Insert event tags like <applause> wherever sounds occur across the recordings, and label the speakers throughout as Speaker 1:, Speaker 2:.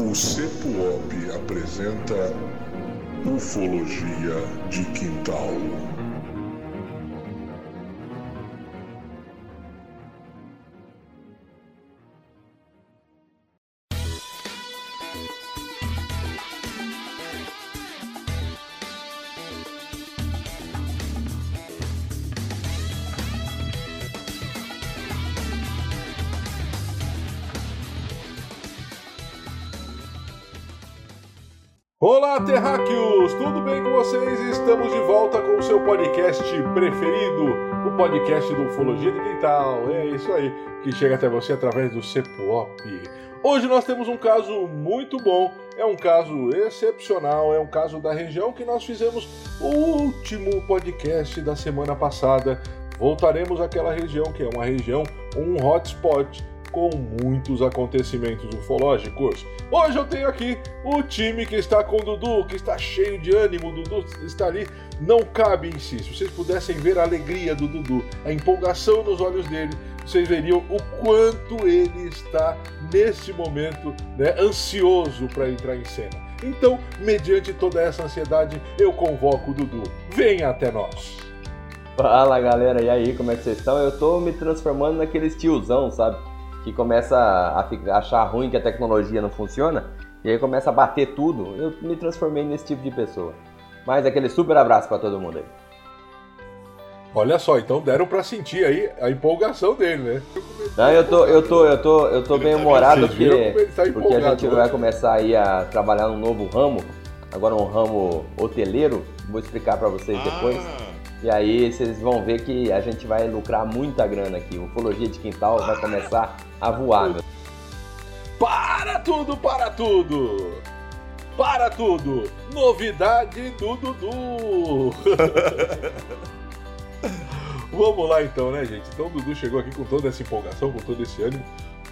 Speaker 1: O CEPUOP apresenta Ufologia de Quintal.
Speaker 2: Preferido, o podcast do Ufologia de Quintal. É isso aí, que chega até você através do CEPUOP. Hoje nós temos um caso muito bom, é um caso excepcional, é um caso da região que nós fizemos o último podcast da semana passada. Voltaremos àquela região que é uma região, um hotspot com muitos acontecimentos ufológicos. Hoje eu tenho aqui o time que está com o Dudu, que está cheio de ânimo. O Dudu está ali, não cabe em si. Se vocês pudessem ver a alegria do Dudu, a empolgação nos olhos dele, vocês veriam o quanto ele está neste momento né, ansioso para entrar em cena. Então, mediante toda essa ansiedade, eu convoco o Dudu. Venha até nós.
Speaker 3: Fala galera, e aí, como é que vocês estão? Eu tô me transformando naquele tiozão, sabe? que começa a, a achar ruim que a tecnologia não funciona e aí começa a bater tudo, eu me transformei nesse tipo de pessoa. Mas aquele super abraço para todo mundo aí.
Speaker 2: Olha só, então deram para sentir aí a empolgação dele, né?
Speaker 3: Não, eu tô, eu tô, eu tô, eu tô bem tá humorado porque, tá porque a gente né? vai começar aí a trabalhar num novo ramo, agora um ramo hoteleiro, vou explicar para vocês depois. Ah. E aí vocês vão ver que a gente vai lucrar muita grana aqui. O Ufologia de Quintal vai começar a voar, meu.
Speaker 2: Para tudo, para tudo! Para tudo! Novidade do Dudu! <laughs> Vamos lá então, né, gente? Então o Dudu chegou aqui com toda essa empolgação, com todo esse ânimo.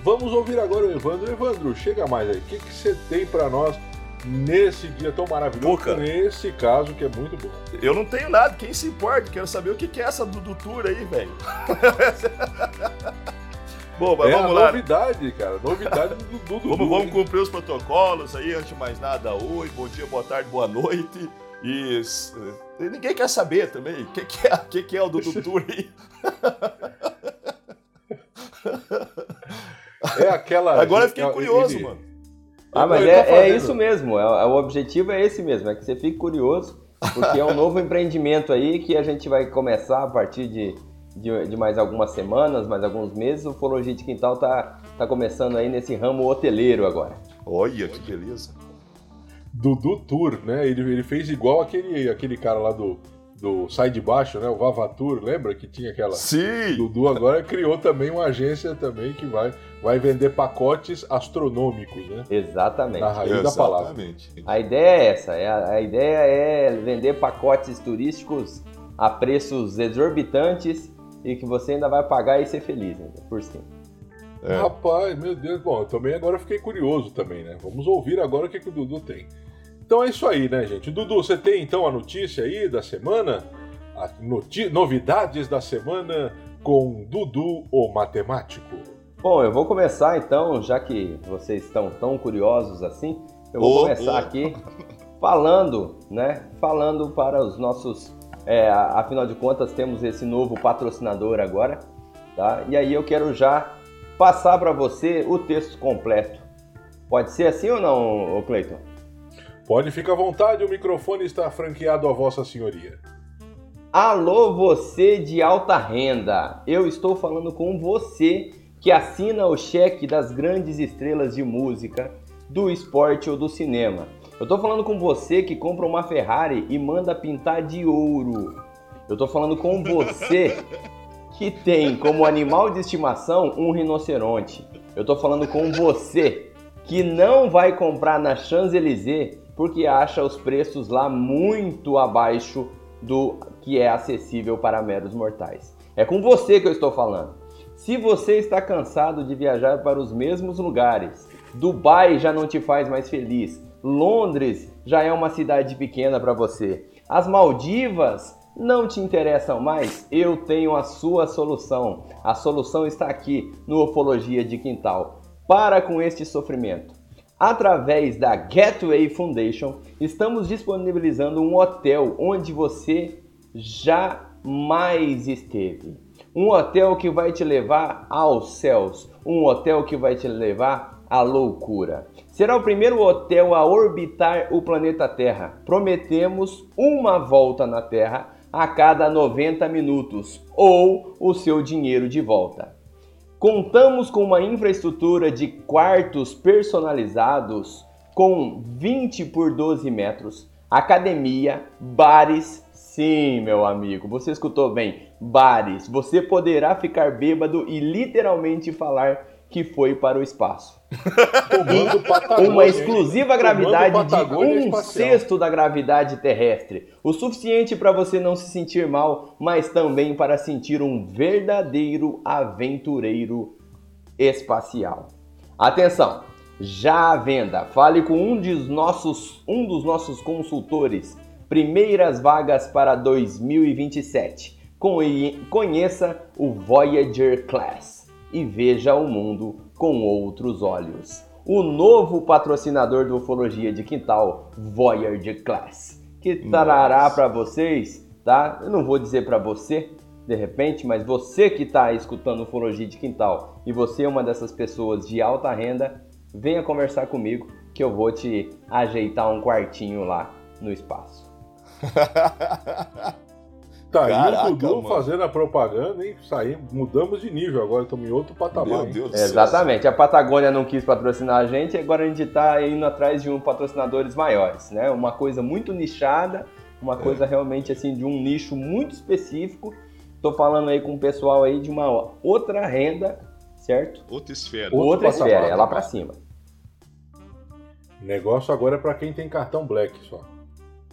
Speaker 2: Vamos ouvir agora o Evandro. Evandro, chega mais aí. O que, que você tem para nós nesse dia tão maravilhoso, Pô, nesse caso que é muito bom.
Speaker 4: Eu não tenho nada, quem se importa? Quero saber o que é essa do, do tour aí, velho. <laughs>
Speaker 2: Bom, mas é vamos lá. novidade, cara. Novidade do Dudu.
Speaker 4: vamos, vamos cumprir os protocolos aí, antes de mais nada. Oi, bom dia, boa tarde, boa noite. E ninguém quer saber também o que, que, é, que, que é o Dudu Tour aí. <laughs>
Speaker 2: É aquela.
Speaker 4: Agora eu fiquei curioso, ele... mano.
Speaker 3: Ah, mas é, é, isso mesmo. É, é, o objetivo é esse mesmo, é que você fique curioso, porque é um <laughs> novo empreendimento aí que a gente vai começar a partir de, de, de, mais algumas semanas, mais alguns meses. O Ufologia de Quintal tá, tá começando aí nesse ramo hoteleiro agora.
Speaker 4: Olha, que beleza.
Speaker 2: Dudu Tour, né? Ele, ele fez igual aquele, aquele cara lá do do Sai de Baixo, né? O Vavatur, lembra que tinha aquela?
Speaker 4: Sim!
Speaker 2: Dudu agora criou também uma agência também que vai, vai vender pacotes astronômicos, né?
Speaker 3: Exatamente.
Speaker 2: Na raiz Exatamente. da palavra.
Speaker 3: A ideia é essa, é, a ideia é vender pacotes turísticos a preços exorbitantes e que você ainda vai pagar e ser feliz ainda, por cima.
Speaker 2: É. Rapaz, meu Deus, bom, eu também agora fiquei curioso também, né? Vamos ouvir agora o que, que o Dudu tem. Então é isso aí, né, gente? Dudu, você tem então a notícia aí da semana? As novidades da semana com Dudu, o matemático.
Speaker 3: Bom, eu vou começar então, já que vocês estão tão curiosos assim, eu vou oh, começar oh. aqui falando, né? Falando para os nossos. É, afinal de contas, temos esse novo patrocinador agora, tá? E aí eu quero já passar para você o texto completo. Pode ser assim ou não, Cleiton?
Speaker 2: Pode ficar à vontade, o microfone está franqueado a Vossa Senhoria.
Speaker 3: Alô, você de alta renda! Eu estou falando com você que assina o cheque das grandes estrelas de música, do esporte ou do cinema. Eu estou falando com você que compra uma Ferrari e manda pintar de ouro. Eu estou falando com você que tem como animal de estimação um rinoceronte. Eu estou falando com você que não vai comprar na Champs-Élysées porque acha os preços lá muito abaixo do que é acessível para meros mortais. É com você que eu estou falando. Se você está cansado de viajar para os mesmos lugares, Dubai já não te faz mais feliz, Londres já é uma cidade pequena para você, as Maldivas não te interessam mais, eu tenho a sua solução. A solução está aqui no Ufologia de Quintal. Para com este sofrimento. Através da Gateway Foundation, estamos disponibilizando um hotel onde você jamais esteve. Um hotel que vai te levar aos céus, um hotel que vai te levar à loucura. Será o primeiro hotel a orbitar o planeta Terra. Prometemos uma volta na Terra a cada 90 minutos ou o seu dinheiro de volta. Contamos com uma infraestrutura de quartos personalizados com 20 por 12 metros, academia, bares. Sim, meu amigo, você escutou bem, bares. Você poderá ficar bêbado e literalmente falar que foi para o espaço. <laughs> uma exclusiva gravidade de um espacial. sexto da gravidade terrestre. O suficiente para você não se sentir mal, mas também para sentir um verdadeiro aventureiro espacial. Atenção! Já à venda, fale com um dos nossos, um dos nossos consultores. Primeiras vagas para 2027. Conheça o Voyager Class e veja o mundo com outros olhos. O novo patrocinador do Ufologia de Quintal, Voyager Class, que trará para vocês, tá? Eu não vou dizer para você, de repente, mas você que está escutando Ufologia de Quintal e você é uma dessas pessoas de alta renda, venha conversar comigo que eu vou te ajeitar um quartinho lá no espaço. <laughs>
Speaker 2: Tá Caraca, aí o Dudu fazendo a propaganda? Saímos, mudamos de nível agora, estamos em outro patamar. Meu
Speaker 3: Deus do céu. Exatamente. A Patagônia não quis patrocinar a gente, agora a gente está indo atrás de um patrocinadores maiores, né? Uma coisa muito nichada, uma é. coisa realmente assim de um nicho muito específico. Tô falando aí com o pessoal aí de uma outra renda, certo?
Speaker 4: Outra esfera.
Speaker 3: Outra Outro esfera, é lá para cima.
Speaker 2: O negócio agora é para quem tem cartão Black só.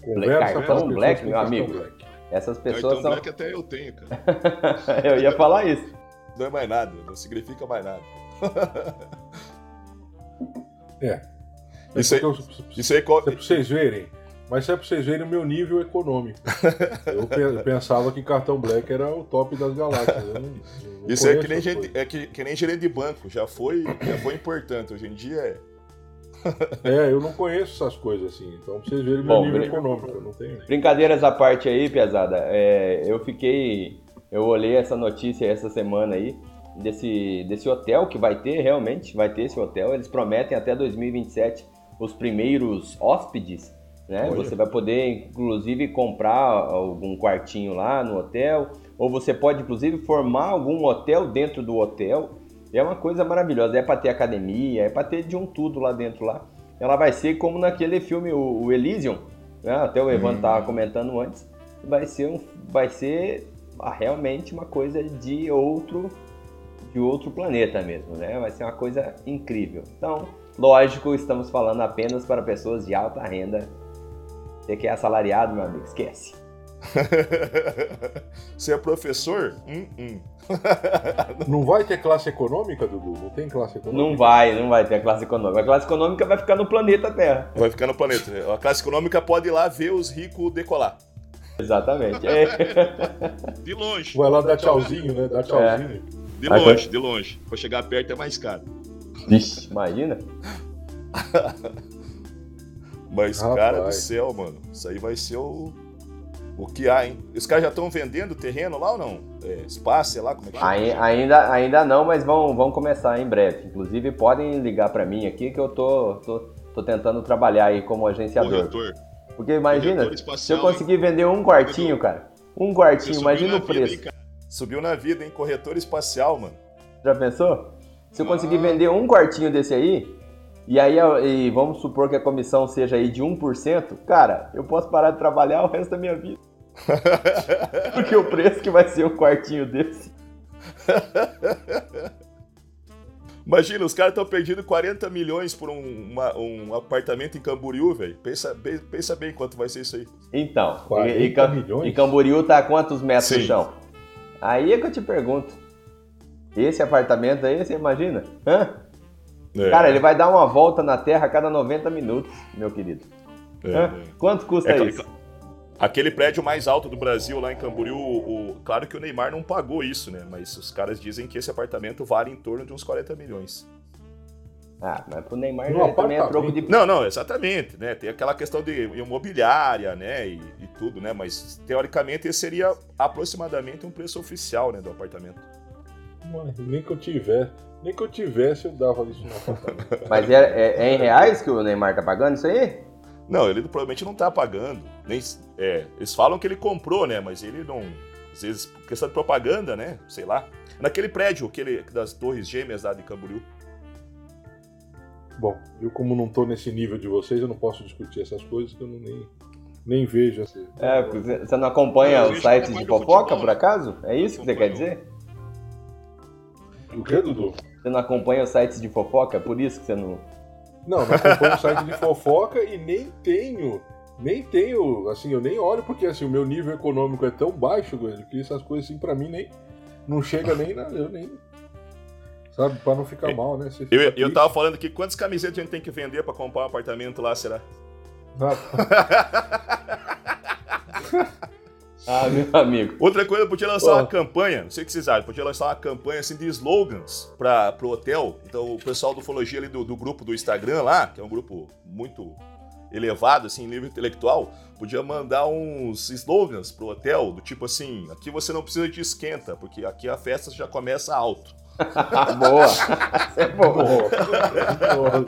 Speaker 3: Conversa cartão Black, meu amigo. Black. Essas pessoas
Speaker 4: então,
Speaker 3: são.
Speaker 4: Black até eu tenho, cara. <laughs>
Speaker 3: eu ia falar isso.
Speaker 4: Não é mais nada, não significa mais nada.
Speaker 2: é.
Speaker 4: Isso aí, eu, isso aí, é
Speaker 2: pra vocês verem. Mas é pra vocês verem o meu nível econômico. Eu pensava que cartão Black era o top das galáxias. Não, não
Speaker 4: isso é que nem, gente, é que, que nem gerente de banco. Já foi, já foi importante. Hoje em dia é. <laughs>
Speaker 2: É, eu não conheço essas coisas assim, então pra vocês verem meu Bom, nível brin... econômico, eu não tenho.
Speaker 3: Brincadeiras à parte aí, Piazada, é, eu fiquei. Eu olhei essa notícia essa semana aí, desse, desse hotel que vai ter, realmente, vai ter esse hotel. Eles prometem até 2027 os primeiros hóspedes, né? Olha. Você vai poder, inclusive, comprar algum quartinho lá no hotel, ou você pode, inclusive, formar algum hotel dentro do hotel. É uma coisa maravilhosa. É para ter academia, é para ter de um tudo lá dentro lá. Ela vai ser como naquele filme o, Elysium, né? até o Evan estava hum. comentando antes. Vai ser um, vai ser ah, realmente uma coisa de outro de outro planeta mesmo, né? Vai ser uma coisa incrível. Então, lógico, estamos falando apenas para pessoas de alta renda. Você que é assalariado, meu amigo, esquece. <laughs>
Speaker 4: Você é professor? Hum, hum. <laughs>
Speaker 2: não vai ter classe econômica, Dudu? Não tem classe econômica?
Speaker 3: Não vai, não vai ter a classe econômica. A classe econômica vai ficar no planeta Terra.
Speaker 4: Vai ficar no planeta. A classe econômica pode ir lá ver os ricos decolar.
Speaker 3: Exatamente. <laughs> É.
Speaker 4: De longe.
Speaker 2: Vai lá dar tchauzinho, né? Dar tchauzinho. É.
Speaker 4: De longe, de longe. Pra chegar perto é mais caro.
Speaker 3: Vixe, imagina.
Speaker 4: Mas, Rapaz. cara do céu, mano, isso aí vai ser o o que há, hein? Os caras já estão vendendo terreno lá ou não? É, espaço, sei lá como é que
Speaker 3: Ai, ainda, ainda não, mas vão, vão começar em breve. Inclusive, podem ligar para mim aqui que eu tô, tô, tô tentando trabalhar aí como agenciador. Corretor. Porque imagina, se eu conseguir vender um quartinho, cara. Um quartinho, imagina o preço.
Speaker 4: Vida, hein, Subiu na vida, hein? Corretor espacial, mano.
Speaker 3: Já pensou? Se eu conseguir ah. vender um quartinho desse aí, e aí e vamos supor que a comissão seja aí de 1%, cara, eu posso parar de trabalhar o resto da minha vida. <laughs> Porque o preço que vai ser um quartinho desse.
Speaker 4: Imagina, os caras estão pedindo 40 milhões por um, uma, um apartamento em Camboriú, velho. Pensa, pensa bem quanto vai ser isso aí.
Speaker 3: Então, e, e, milhões? e Camboriú tá a quantos metros Sim. no chão? Aí é que eu te pergunto. Esse apartamento aí, você imagina? Hã? É. Cara, ele vai dar uma volta na Terra a cada 90 minutos, meu querido. É, é. Quanto custa é, isso?
Speaker 4: Aquele prédio mais alto do Brasil lá em Camboriú, o, o, claro que o Neymar não pagou isso, né? Mas os caras dizem que esse apartamento vale em torno de uns 40 milhões.
Speaker 3: Ah, mas pro Neymar já também é
Speaker 2: apartamento.
Speaker 3: troco de.
Speaker 4: Não, não, exatamente, né? Tem aquela questão de imobiliária, né? E, e tudo, né? Mas teoricamente esse seria aproximadamente um preço oficial, né, do apartamento.
Speaker 2: Mano, nem que eu tivesse, nem que eu tivesse, eu dava isso no apartamento. <laughs>
Speaker 3: Mas é, é- é em reais que o Neymar tá pagando isso aí?
Speaker 4: Não, ele provavelmente não tá pagando. Nem, é, eles falam que ele comprou, né? Mas ele não. Às vezes, por questão de propaganda, né? Sei lá. Naquele prédio, aquele das torres gêmeas lá de Camboriú.
Speaker 2: Bom, eu como não tô nesse nível de vocês, eu não posso discutir essas coisas que eu não, nem, nem vejo assim.
Speaker 3: É, porque você não acompanha
Speaker 4: Não,
Speaker 3: os sites de fofoca,
Speaker 4: futebol,
Speaker 3: por acaso? É isso que você quer dizer?
Speaker 2: O que, Dudu?
Speaker 3: Você não acompanha os sites de fofoca? Por isso que você não.
Speaker 2: Não, não acompanho o site de fofoca e nem tenho, nem tenho, assim, eu nem olho porque assim, o meu nível econômico é tão baixo, velho, que essas coisas assim pra mim nem não chega nem na, eu nem sabe, pra não ficar mal, né?
Speaker 4: Eu, eu tava falando aqui, quantas camisetas a gente tem que vender pra comprar um apartamento lá, será?
Speaker 3: Ah, <laughs> meu amigo.
Speaker 4: Outra coisa, podia lançar uma campanha, não sei o que vocês acham, podia lançar uma campanha assim de slogans para pro hotel. Então o pessoal do Ufologia ali do, do grupo do Instagram lá, que é um grupo muito elevado, assim, nível intelectual, podia mandar uns slogans pro hotel, do tipo assim, aqui você não precisa de esquenta, porque aqui a festa já começa alto. <laughs>
Speaker 3: boa. Essa é boa.
Speaker 2: Nossa.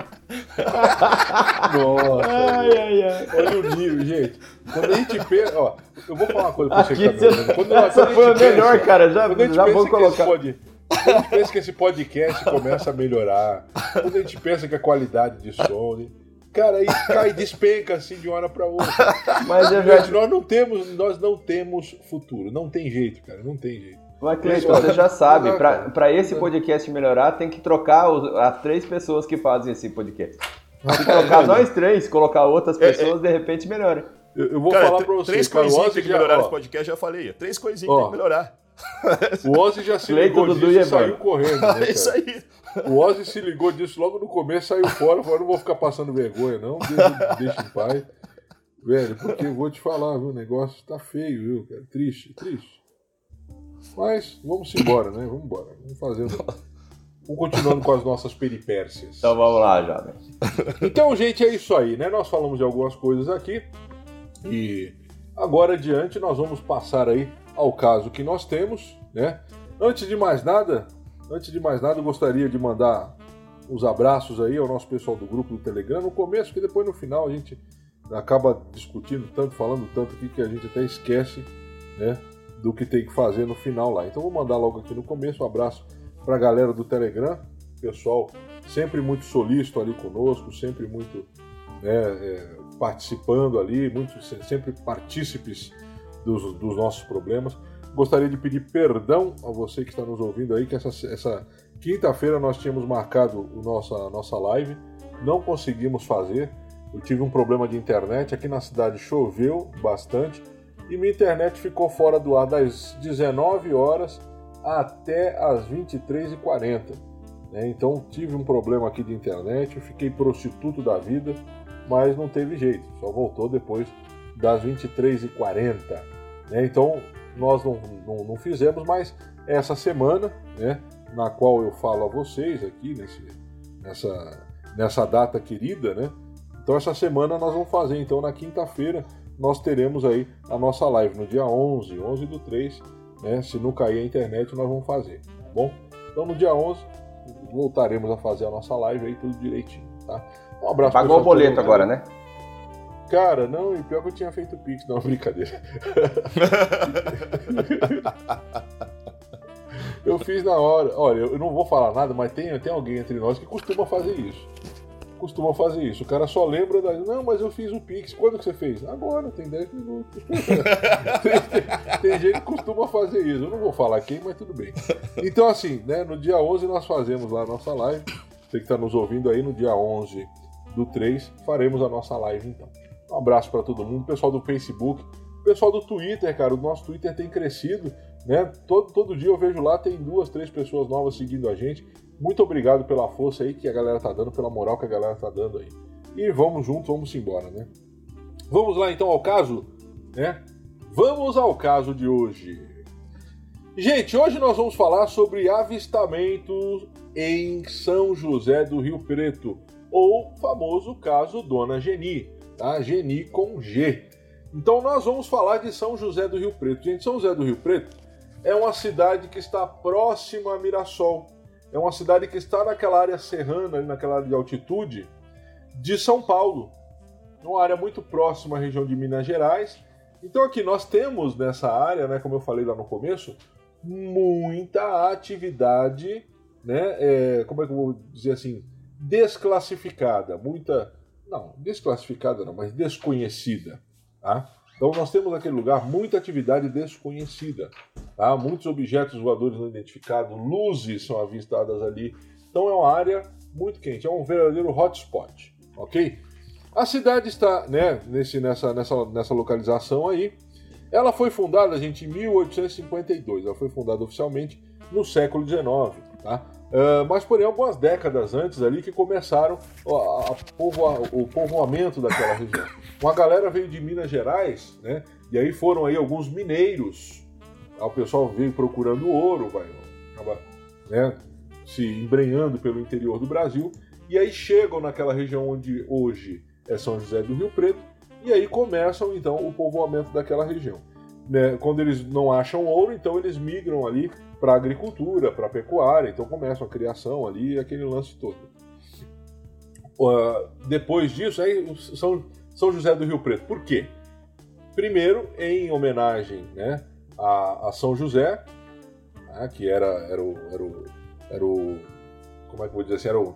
Speaker 2: Nossa.
Speaker 3: Ai, ai, ai.
Speaker 2: Olha o nível, gente. Quando a gente pensa, ó, eu vou falar uma coisa pra você
Speaker 3: Aqui
Speaker 2: que tá me
Speaker 3: você-.
Speaker 2: Quando,
Speaker 3: Essa
Speaker 2: quando
Speaker 3: foi a melhor,
Speaker 2: pensa-
Speaker 3: cara. Já,
Speaker 2: Quando a gente
Speaker 3: já
Speaker 2: pensa
Speaker 3: vou colocar.
Speaker 2: esse pod- Quando a gente pensa que esse podcast começa a melhorar, quando a gente pensa que a qualidade de som, né? cara, aí cai, despenca assim de uma hora pra outra.
Speaker 3: Mas é verdade.
Speaker 2: nós não temos, nós não temos futuro, não tem jeito, cara, não tem jeito.
Speaker 3: Mas, Cleiton, você já sabe, pra esse podcast melhorar, tem que trocar os- as três pessoas que fazem esse podcast. Se <laughs> colocar nós três, colocar outras pessoas, de repente melhora.
Speaker 2: Eu, eu vou
Speaker 4: Cara,
Speaker 2: falar
Speaker 4: tr-
Speaker 2: pra você,
Speaker 4: três
Speaker 2: cara,
Speaker 4: coisinhas
Speaker 2: Ozzy
Speaker 4: tem que melhorar
Speaker 2: ó,
Speaker 4: nesse podcast, já falei. Três coisinhas
Speaker 2: Ó.
Speaker 4: tem que melhorar.
Speaker 2: o Ozzy já se
Speaker 3: Cleiton,
Speaker 2: ligou disso
Speaker 3: e
Speaker 2: saiu correndo, né, <laughs>
Speaker 4: É isso aí.
Speaker 2: O Ozzy se ligou disso logo no começo, saiu fora, falou, não vou ficar passando vergonha, não, deixa, deixa em paz. Velho, porque eu vou te falar, viu, o negócio tá feio, viu, cara, triste, triste. Mas vamos embora, né, vamos embora, vamos fazendo, vamos continuando com as nossas peripécias.
Speaker 3: Então vamos lá, jovem.
Speaker 2: Então, gente, é isso aí, né, nós falamos de algumas coisas aqui e agora adiante nós vamos passar aí ao caso que nós temos, né. Antes de mais nada, Antes de mais nada, eu gostaria de mandar uns abraços aí ao nosso pessoal do grupo do Telegram no começo, que depois no final a gente acaba discutindo tanto, falando tanto aqui que a gente até esquece, né, do que tem que fazer no final lá. Então vou mandar logo aqui no começo um abraço para a galera do Telegram, pessoal sempre muito solícito ali conosco, sempre muito né, é, participando ali, muito, sempre partícipes dos, dos nossos problemas. Gostaria de pedir perdão a você que está nos ouvindo aí, que essa, essa quinta-feira nós tínhamos marcado o nossa, a nossa live, não conseguimos fazer. Eu tive um problema de internet, aqui na cidade choveu bastante e minha internet ficou fora do ar das 19 horas até as 23h40. Né? Então tive um problema aqui de internet, fiquei prostituto da vida, mas não teve jeito, só voltou depois das 23h40. Né? Então nós não, não, não, fizemos, mas essa semana, né, na qual eu falo a vocês aqui, nesse, nessa, nessa data querida, né? Então essa semana nós vamos fazer, então na quinta-feira nós teremos aí a nossa live no dia 11, 11 do 3, né? Se não cair a internet nós vamos fazer, tá bom? Então no dia 11 voltaremos a fazer a nossa live aí tudo direitinho, tá?
Speaker 3: Um abraço Pagou o boleto agora, né?
Speaker 2: Cara, não, e pior que eu tinha feito Pix, não, <laughs> brincadeira. <laughs> eu fiz na hora. Olha, eu não vou falar nada, mas tem, tem alguém entre nós que costuma fazer isso. Costuma fazer isso. O cara só lembra da. Não, mas eu fiz o Pix. Quando que você fez? Agora, tem 10 minutos. tem, <laughs> tem, tem, gente que costuma fazer isso. Eu não vou falar quem, mas tudo bem. Então, assim, né, no dia 11 nós fazemos lá a nossa live. Você que está nos ouvindo aí, no dia 11 do 3, faremos a nossa live então. Um abraço para todo mundo, pessoal do Facebook, pessoal do Twitter, cara. O nosso Twitter tem crescido, né? Todo, todo dia eu vejo lá, tem duas, três pessoas novas seguindo a gente. Muito obrigado pela força aí que a galera tá dando, pela moral que a galera tá dando aí. E vamos juntos, vamos embora, né? Vamos lá então ao caso, né? Vamos ao caso de hoje. Gente, hoje nós vamos falar sobre avistamentos em São José do Rio Preto, ou famoso caso Dona Geni, tá? Geni com G. Então nós vamos falar de São José do Rio Preto. Gente, São José do Rio Preto é uma cidade que está próxima a Mirassol. É uma cidade que está naquela área serrana, naquela área de altitude de São Paulo. Uma área muito próxima à região de Minas Gerais. Então aqui nós temos nessa área, né, como eu falei lá no começo, muita atividade, né? É, como é que eu vou dizer assim? Desclassificada, muita. Não, desclassificada não, mas desconhecida. Tá? Então nós temos naquele lugar muita atividade desconhecida. Tá? Muitos objetos voadores não identificados, luzes são avistadas ali. Então é uma área muito quente, é um verdadeiro hotspot. Ok? A cidade está né, nesse, nessa, nessa, nessa localização aí. Ela foi fundada, gente, em 1852. Ela foi fundada oficialmente no século XIX, tá? Uh, mas porém algumas décadas antes ali que começaram a, a povoa, o povoamento daquela <laughs> região. Uma galera veio de Minas Gerais, né? E aí foram aí alguns mineiros. O pessoal veio procurando ouro, vai, acaba, né, se embrenhando pelo interior do Brasil. E aí chegam naquela região onde hoje é São José do Rio Preto e aí começam então o povoamento daquela região. Né? Quando eles não acham ouro, então eles migram ali para a agricultura, para a pecuária, então começam a criação ali, aquele lance todo. Uh, depois disso, aí São, São José do Rio Preto. Por quê? Primeiro, em homenagem né, a, a São José, né, que era, era, o, era, o, era o. Como é que eu vou dizer assim? Era o,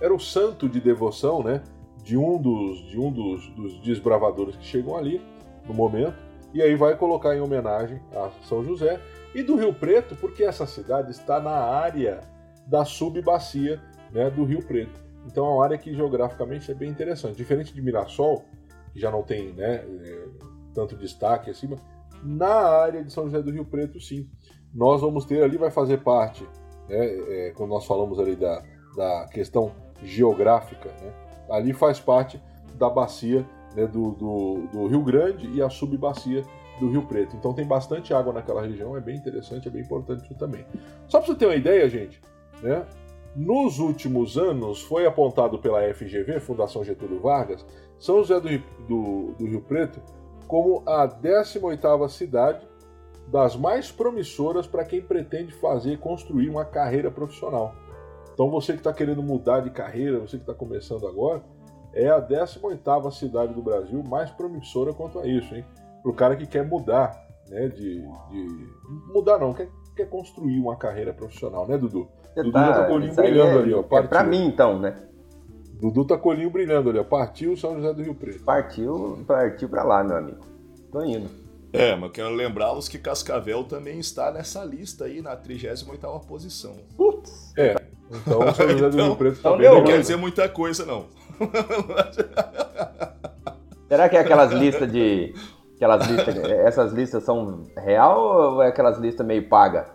Speaker 2: era o santo de devoção, né? de um dos, de um dos, dos desbravadores que chegam ali no momento, e aí vai colocar em homenagem a São José e do Rio Preto, porque essa cidade está na área da subbacia né, do Rio Preto. Então é uma área que geograficamente é bem interessante. Diferente de Mirassol, que já não tem né, é, tanto destaque acima, na área de São José do Rio Preto, sim. Nós vamos ter ali, vai fazer parte, né, é, quando nós falamos ali da, da questão geográfica, né, ali faz parte da bacia né, do, do, do, Rio Grande e a subbacia do Rio Preto. Então tem bastante água naquela região, é bem interessante, é bem importante isso também. Só para você ter uma ideia, gente, né, nos últimos anos foi apontado pela FGV, Fundação Getúlio Vargas, São José do, do, do Rio Preto como a 18ª cidade das mais promissoras para quem pretende fazer e construir uma carreira profissional. Então você que está querendo mudar de carreira, você que está começando agora, é a 18ª cidade do Brasil mais promissora quanto a isso, hein? Para o cara que quer mudar, né? De, de... mudar não, quer, quer construir uma carreira profissional, né, Dudu?
Speaker 3: Você Dudu tá, tá com o olhinho brilhando é, ali, ó. Partiu. É para mim então, né?
Speaker 2: Dudu tá com o olhinho brilhando ali, ó. Partiu São José do Rio Preto.
Speaker 3: Partiu, partiu para lá, meu amigo. Tô indo.
Speaker 4: É, mas quero lembrá-los que Cascavel também está nessa lista aí, na 38ª posição.
Speaker 2: Putz! É, então o São José do <laughs> então, Rio Preto
Speaker 4: então também não quer dizer muita coisa, não.
Speaker 3: Será que é aquelas listas de. Aquelas listas. <laughs> Essas listas são real ou é aquelas listas meio paga?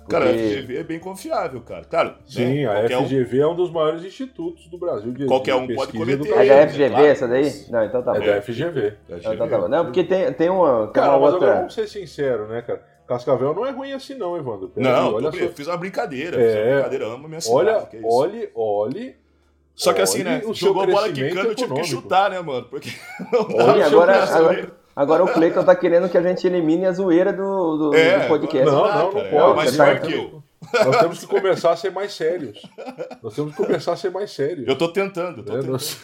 Speaker 4: Porque... Cara, a FGV é bem confiável, cara. Claro,
Speaker 2: Sim, né? a FGV um... é um dos maiores institutos do Brasil de
Speaker 4: Qualquer um pode cometer.
Speaker 3: É da FGV claro. essa daí? Não, então tá
Speaker 2: é bom. É da FGV.
Speaker 3: É então tá bom. Não, porque tem, tem uma.
Speaker 2: Tem cara,
Speaker 3: uma
Speaker 2: mas
Speaker 3: outra...
Speaker 2: agora vamos ser sinceros, né, cara? Cascavel não é ruim assim, não, Evandro.
Speaker 4: Pera não, aí, olha só... fiz uma brincadeira. É... Fiz uma brincadeira, amo minha cidade.
Speaker 2: Olha, é olhe, olhe.
Speaker 4: Só que assim, né? Jogou bola quicando, eu tive que chutar, né, mano? Porque <laughs>
Speaker 3: não dá Olha, agora, agora, agora, o Cleiton tá querendo que a gente elimine a zoeira do, do,
Speaker 4: é,
Speaker 3: do podcast.
Speaker 2: Não, não, não, não pode.
Speaker 4: mais tá que eu.
Speaker 2: Nós temos que começar a ser mais sérios. Nós temos que começar a ser mais sérios.
Speaker 4: Eu tô tentando, tô é, tentando. Nós... <laughs>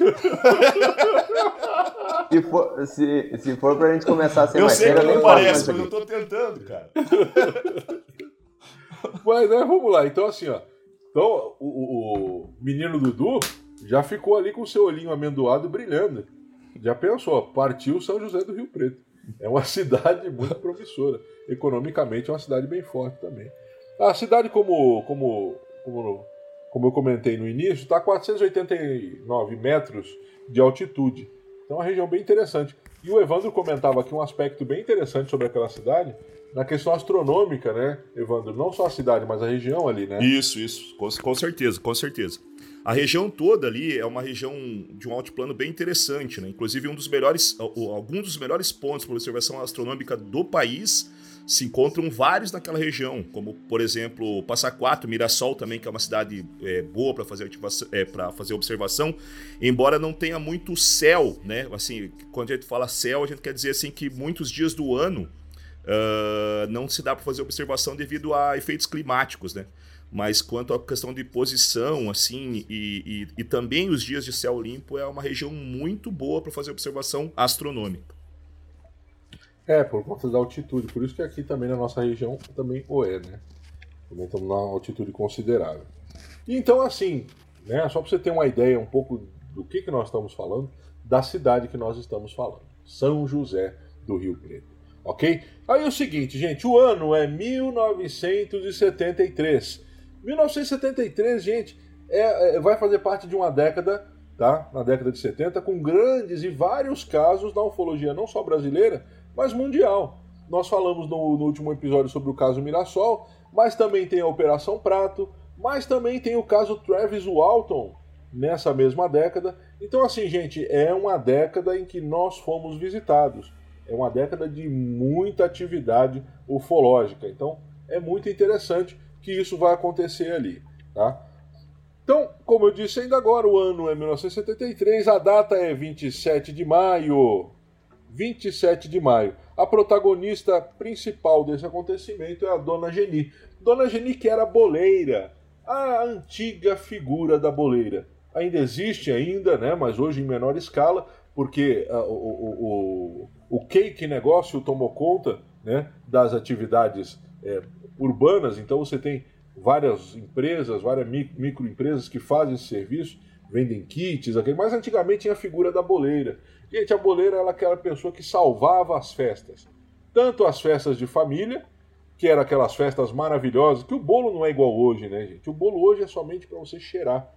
Speaker 3: se, for, se, se for pra gente começar a ser
Speaker 4: eu
Speaker 3: mais sério,
Speaker 4: eu nem parece, mas eu tô tentando, cara. <laughs>
Speaker 2: Mas, né, vamos lá. Então, assim, ó. Então, o, o menino Dudu já ficou ali com o seu olhinho amendoado brilhando. Já pensou, partiu São José do Rio Preto. É uma <laughs> cidade muito promissora. Economicamente, é uma cidade bem forte também. A cidade, como, como, como, como eu comentei no início, está a 489 metros de altitude. Então é uma região bem interessante. E o Evandro comentava aqui um aspecto bem interessante sobre aquela cidade, na questão astronômica, né, Evandro? Não só a cidade, mas a região ali, né?
Speaker 4: Isso, isso. Com, com certeza, com certeza. A região toda ali é uma região de um altiplano bem interessante, né? Inclusive um dos melhores, alguns dos melhores pontos para observação astronômica do país se encontram vários naquela região, como por exemplo Passa Quatro, Mirassol também, que é uma cidade é, boa para fazer, é, fazer observação, embora não tenha muito céu, né? Assim, quando a gente fala céu, a gente quer dizer assim que muitos dias do ano uh, não se dá para fazer observação devido a efeitos climáticos, né? Mas quanto à questão de posição, assim, e, e, e também os dias de céu limpo, é uma região muito boa para fazer observação astronômica.
Speaker 2: É, por conta da altitude. Por isso que aqui também na nossa região também o é, né? Também estamos na altitude considerável. E então, assim, né, só para você ter uma ideia um pouco do que, que nós estamos falando, da cidade que nós estamos falando. São José do Rio Preto. Ok? Aí é o seguinte, gente, o ano é 1973. 1973, gente, é, é, vai fazer parte de uma década, tá? Na década de 70, com grandes e vários casos na ufologia, não só brasileira, mas mundial. Nós falamos no, no último episódio sobre o caso Mirassol, mas também tem a Operação Prato, mas também tem o caso Travis Walton nessa mesma década. Então, assim, gente, é uma década em que nós fomos visitados. É uma década de muita atividade ufológica. Então, é muito interessante que isso vai acontecer ali, tá? Então, como eu disse ainda agora, o ano é 1973, a data é 27 de maio. 27 de maio. A protagonista principal desse acontecimento é a Dona Geni. Dona Geni que era boleira, a antiga figura da boleira. Ainda existe ainda, né, mas hoje em menor escala, porque uh, o, o, o, o cake negócio tomou conta né, das atividades é, urbanas, então você tem várias empresas, várias microempresas que fazem esse serviço, vendem kits, aquele, mas antigamente tinha a figura da boleira. Gente, a boleira era aquela pessoa que salvava as festas. Tanto as festas de família, que eram aquelas festas maravilhosas, que o bolo não é igual hoje, né, gente? O bolo hoje é somente para você cheirar.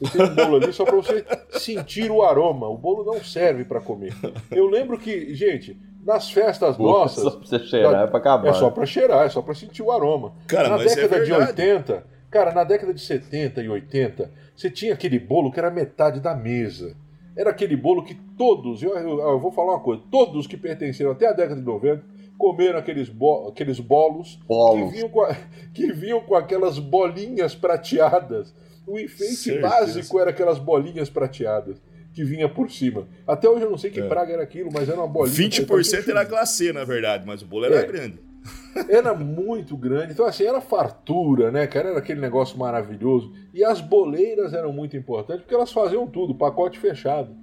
Speaker 2: Você tem um bolo ali só para você sentir o aroma. O bolo não serve para comer. Eu lembro que, gente, nas festas Pô, nossas.
Speaker 3: É só pra você cheirar, da... é pra acabar.
Speaker 2: É só pra cheirar, é só pra sentir o aroma.
Speaker 4: Cara,
Speaker 2: na
Speaker 4: mas
Speaker 2: década
Speaker 4: é
Speaker 2: de 80, cara, na década de 70 e 80, você tinha aquele bolo que era metade da mesa. Era aquele bolo que todos, eu, eu, eu vou falar uma coisa, todos que pertenceram até a década de 90 comeram aqueles, bo, aqueles bolos,
Speaker 3: bolos.
Speaker 2: Que, vinham com a, que vinham com aquelas bolinhas prateadas. O enfeite Certeza. básico era aquelas bolinhas prateadas que vinha por cima. Até hoje eu não sei que é. praga era aquilo, mas era uma bolinha.
Speaker 4: 20% era glacê, na verdade, mas o bolo era é. grande. <laughs>
Speaker 2: Era muito grande. Então, assim, era fartura, né, cara? Era aquele negócio maravilhoso. E as boleiras eram muito importantes porque elas faziam tudo, pacote fechado.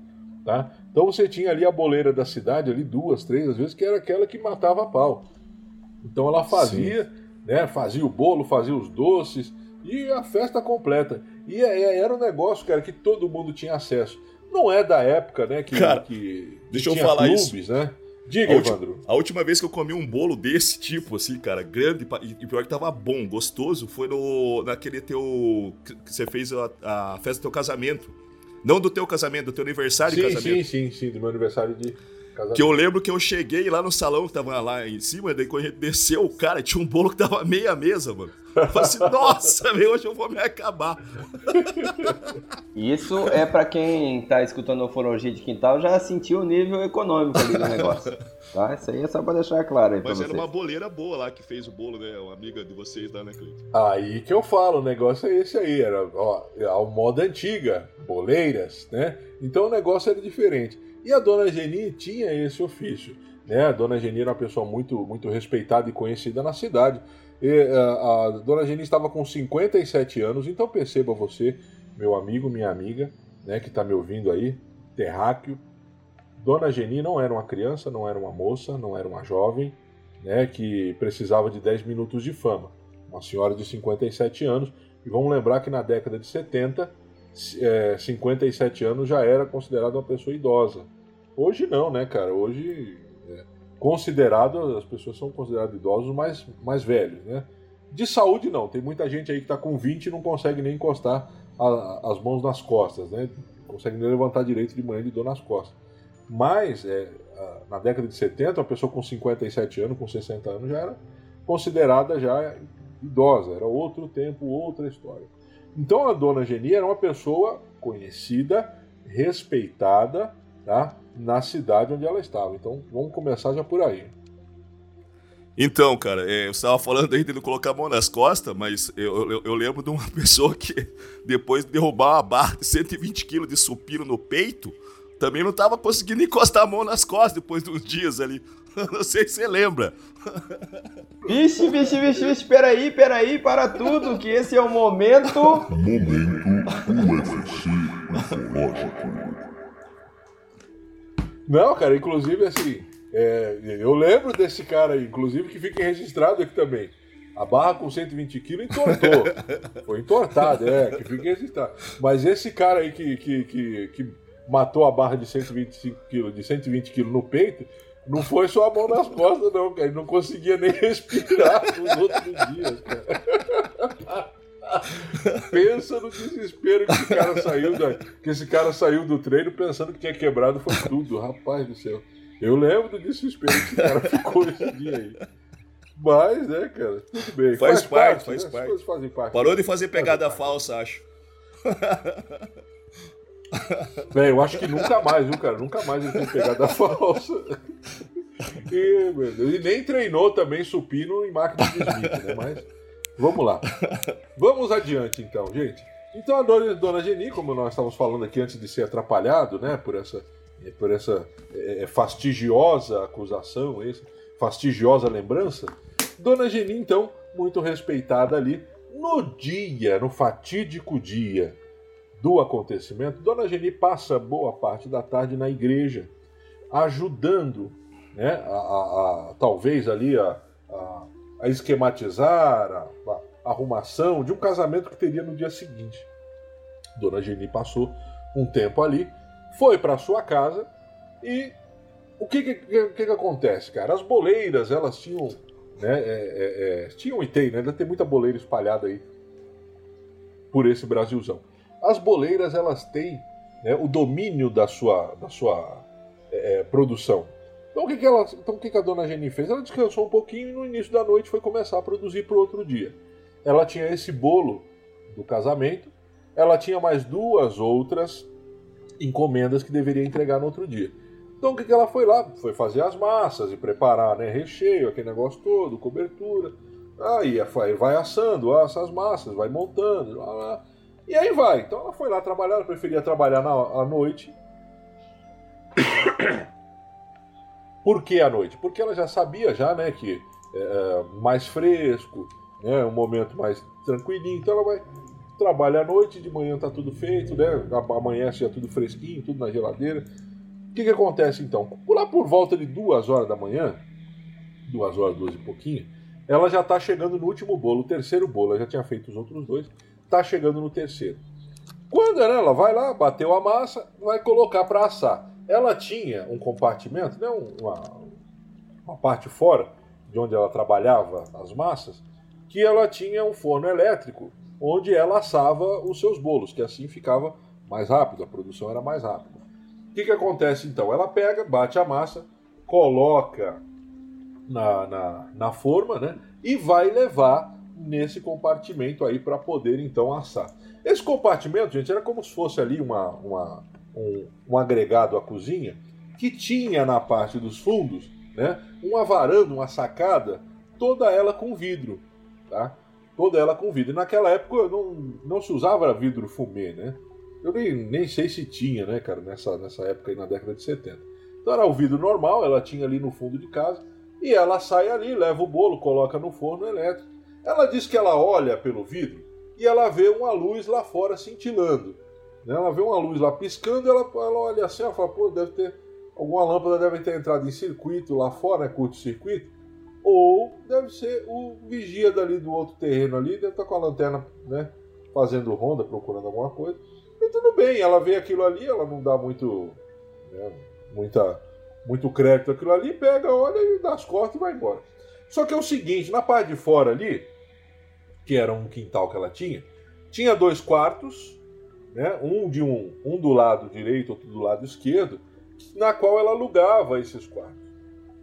Speaker 2: Tá? Então você tinha ali a boleira da cidade, ali duas, três, às vezes, que era aquela que matava a pau. Então ela fazia, Sim. né? Fazia o bolo, fazia os doces e a festa completa. E era um negócio, cara, que todo mundo tinha acesso. Não é da época, né? Que,
Speaker 4: cara,
Speaker 2: que,
Speaker 4: deixa eu falar clubes, isso.
Speaker 2: né? Diga,
Speaker 4: a
Speaker 2: Evandro.
Speaker 4: Última, a última vez que eu comi um bolo desse tipo, assim, cara, grande e pior que tava bom, gostoso, foi no naquele teu. que você fez a, a festa do teu casamento. Não do teu casamento, do teu aniversário
Speaker 2: sim,
Speaker 4: de casamento.
Speaker 2: Sim, sim, sim, do meu aniversário de
Speaker 4: que eu lembro que eu cheguei lá no salão que tava lá em cima, daí quando a gente desceu, cara, tinha um bolo que tava meia mesa, mano. Eu falei assim, nossa, meu, hoje eu vou me acabar.
Speaker 3: Isso é para quem tá escutando a ufologia de quintal já sentiu o nível econômico ali do negócio. Tá? Isso aí é só pra deixar claro aí
Speaker 4: Mas
Speaker 3: era
Speaker 4: uma boleira boa lá que fez o bolo, né? Uma amiga de vocês lá, né, Cleiton?
Speaker 2: Aí que eu falo, o negócio é esse aí. Era ó, a moda antiga, boleiras, né? Então o negócio era diferente. E a dona Geni tinha esse ofício. Né? A dona Geni era uma pessoa muito, muito respeitada e conhecida na cidade. E, a, a dona Geni estava com 57 anos, então perceba você, meu amigo, minha amiga, né, que está me ouvindo aí, terráqueo. Dona Geni não era uma criança, não era uma moça, não era uma jovem, né, que precisava de 10 minutos de fama. Uma senhora de 57 anos. E vamos lembrar que na década de 70, é, 57 anos já era considerada uma pessoa idosa. Hoje não, né, cara? Hoje, é, considerado, as pessoas são consideradas idosos mais, mais velhos, né? De saúde, não. Tem muita gente aí que está com 20 e não consegue nem encostar a, as mãos nas costas, né? Consegue nem levantar direito de manhã de dor nas costas. Mas, é, na década de 70, uma pessoa com 57 anos, com 60 anos, já era considerada já idosa. Era outro tempo, outra história. Então, a dona Geni era uma pessoa conhecida, respeitada, tá? Na cidade onde ela estava. Então vamos começar já por aí.
Speaker 4: Então, cara, é, eu estava falando aí de não colocar a mão nas costas, mas eu, eu, eu, lembro de uma <laughs> pessoa que, depois de derrubar uma barra de 120 quilos de supino no peito, também não estava conseguindo encostar a mão nas costas depois de uns dias ali. <laughs> Não sei se você lembra.
Speaker 3: Vixe, vixe, vixe, vixe, peraí, peraí, para tudo, que esse é o momento.
Speaker 1: Momento UFC ufológico.
Speaker 2: Não, cara, inclusive assim, é, eu lembro desse cara aí, inclusive que fica registrado aqui também. A barra com 120 quilos entortou. <laughs> Foi entortada, é, que fica registrado. Mas esse cara aí que, que, que, que matou a barra de 125 quilos, de 120 quilos no peito, não foi só a mão nas costas, não, cara. Ele não conseguia nem <laughs> respirar nos outros dias, cara. Pensa no desespero que esse cara saiu da, que esse cara saiu do treino pensando que tinha quebrado foi tudo, rapaz do céu. Eu lembro do desespero que esse cara ficou esse dia aí. Mas, né, cara, tudo bem.
Speaker 4: Faz, faz parte, faz né?
Speaker 2: parte. parte.
Speaker 4: Parou de fazer pegada falsa, acho.
Speaker 2: Bem, eu acho que nunca mais, viu, cara? Nunca mais ele tem pegada falsa. E, e, nem treinou também supino em máquina de Smith, né? Mas vamos lá. <laughs> Vamos adiante, então, gente. Então a dona, Geni, como nós estávamos falando aqui antes de ser atrapalhado, né, por essa, por essa é, é fastidiosa acusação, essa fastidiosa lembrança, Dona Geni, então, muito respeitada ali, no dia, no fatídico dia do acontecimento, Dona Geni passa boa parte da tarde na igreja, ajudando, né, a, a, a talvez ali a, a esquematizar a, arrumação de um casamento que teria no dia seguinte. Dona Geni passou um tempo ali, foi para sua casa e o que que, que que, acontece, cara? As boleiras, elas tinham, né, é, é, é, tinham e tem, né, ainda tem muita boleira espalhada aí por esse Brasilzão as boleiras elas têm né, o domínio da sua, da sua é, é, produção. Então o, que, que, ela, então o que, que a dona Jenny fez? Ela descansou um pouquinho e no início da noite foi começar a produzir para o outro dia. Ela tinha esse bolo do casamento, ela tinha mais duas outras encomendas que deveria entregar no outro dia. Então o que, que ela foi lá? Foi fazer as massas e preparar né, recheio, aquele negócio todo, cobertura. Aí vai assando assa as massas, vai montando. Lá, lá. E aí vai. Então ela foi lá trabalhar, ela preferia trabalhar na, à noite. <coughs> Por que à noite? Porque ela já sabia já, né, que é, é mais fresco, né, um momento mais tranquilinho. Então ela vai trabalhar à noite, de manhã tá tudo feito, né? Amanhece já tudo fresquinho, tudo na geladeira. O que, que acontece então? Lá por volta de duas horas da manhã, duas horas, duas e pouquinho, ela já tá chegando no último bolo, o terceiro bolo. Ela já tinha feito os outros dois está chegando no terceiro. Quando ela vai lá, bateu a massa, vai colocar para assar. Ela tinha um compartimento, né, uma, uma parte fora de onde ela trabalhava as massas, que ela tinha um forno elétrico onde ela assava os seus bolos, que assim ficava mais rápido, a produção era mais rápida. O que, que acontece então? Ela pega, bate a massa, coloca na, na, na forma né, e vai levar nesse compartimento aí para poder então assar. Esse compartimento, gente, era como se fosse ali uma, uma um, um, agregado à cozinha que tinha na parte dos fundos, né, uma varanda, uma sacada, toda ela com vidro, tá? Toda ela com vidro. E naquela época não, não se usava vidro fumê, né? Eu nem, nem sei se tinha, né, cara, nessa, nessa época aí na década de 70. Então era o vidro normal, ela tinha ali no fundo de casa, e ela sai ali, leva o bolo, coloca no forno elétrico, ela diz que ela olha pelo vidro e ela vê uma luz lá fora cintilando. Né? Ela vê uma luz lá piscando, ela, ela olha assim, ela fala, pô, deve ter. Alguma lâmpada deve ter entrado em circuito lá fora, né? curto-circuito. Ou deve ser o vigia dali do outro terreno ali, deve estar com a lanterna, né? Fazendo ronda, procurando alguma coisa. E tudo bem, ela vê aquilo ali, ela não dá muito. Né, muita, muito crédito aquilo ali, pega, olha e dá as costas e vai embora. Só que é o seguinte, na parte de fora ali, que era um quintal que ela tinha, tinha dois quartos, né? um de um, um do lado direito, outro do lado esquerdo, na qual ela alugava esses quartos.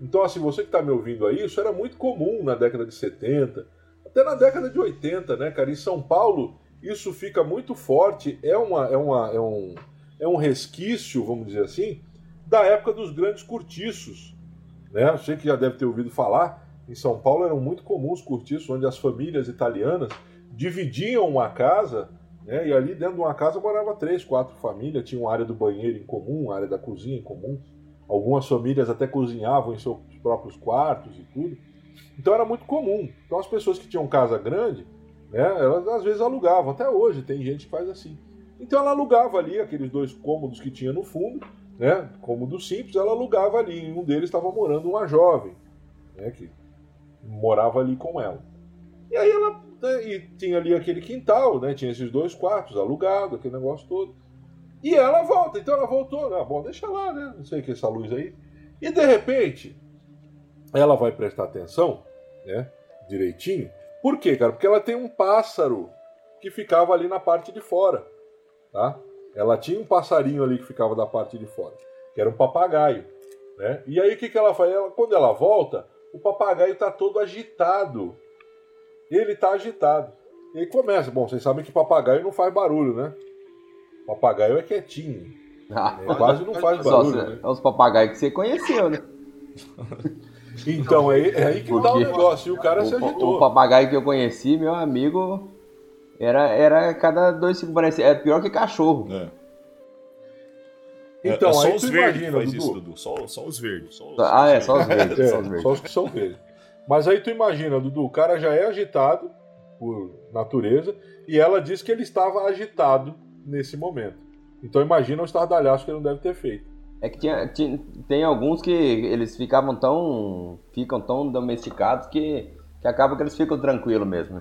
Speaker 2: Então, assim, você que está me ouvindo aí, isso era muito comum na década de 70, até na década de 80, né, cara? Em São Paulo, isso fica muito forte, é, uma, é, uma, é, um, é um resquício, vamos dizer assim, da época dos grandes cortiços. Né? Você que já deve ter ouvido falar em São Paulo eram muito comuns cortiços onde as famílias italianas dividiam uma casa, né, e ali dentro de uma casa morava três, quatro famílias, tinha uma área do banheiro em comum, área da cozinha em comum. Algumas famílias até cozinhavam em seus próprios quartos e tudo. Então era muito comum. Então as pessoas que tinham casa grande, né, elas às vezes alugavam. Até hoje tem gente que faz assim. Então ela alugava ali aqueles dois cômodos que tinha no fundo, né, cômodo simples, ela alugava ali. Em um deles estava morando uma jovem, né, que morava ali com ela. E aí ela e tinha ali aquele quintal, né, tinha esses dois quartos alugados, aquele negócio todo. E ela volta, então ela voltou, né, bom, deixa lá, né, não sei o que essa luz aí. E de repente, ela vai prestar atenção, né, direitinho. Por quê, cara? Porque ela tem um pássaro que ficava ali na parte de fora, tá? Ela tinha um passarinho ali que ficava da parte de fora, que era um papagaio, né? E aí o que, que ela faz? Ela, quando ela volta, o papagaio está todo agitado. Ele está agitado. E aí começa. Bom, vocês sabem que papagaio não faz barulho, né? Papagaio é quietinho. <laughs> Ah, é, quase não faz barulho. Só,
Speaker 3: né? É os papagaios que você conheceu, né? <laughs>
Speaker 2: Então, é, é aí que Porque dá o negócio. E o cara
Speaker 3: o,
Speaker 2: se agitou.
Speaker 3: O papagaio que eu conheci, meu amigo, era, era cada dois segundos. Parecia, é pior que cachorro. É.
Speaker 2: Então, é,
Speaker 4: é
Speaker 2: só
Speaker 4: os verdes que faz Dudu. isso, Dudu. Só, só os verdes. Só
Speaker 3: os, ah, é, só os verdes.
Speaker 2: É, só, os verdes. só os que são verdes. Mas aí tu imagina, Dudu, o cara já é agitado por natureza e ela diz que ele estava agitado nesse momento. Então imagina o estardalhaço que ele não deve ter feito.
Speaker 3: É que tinha, tinha, tem alguns que eles ficavam tão. ficam tão domesticados que, que acaba que eles ficam tranquilos mesmo.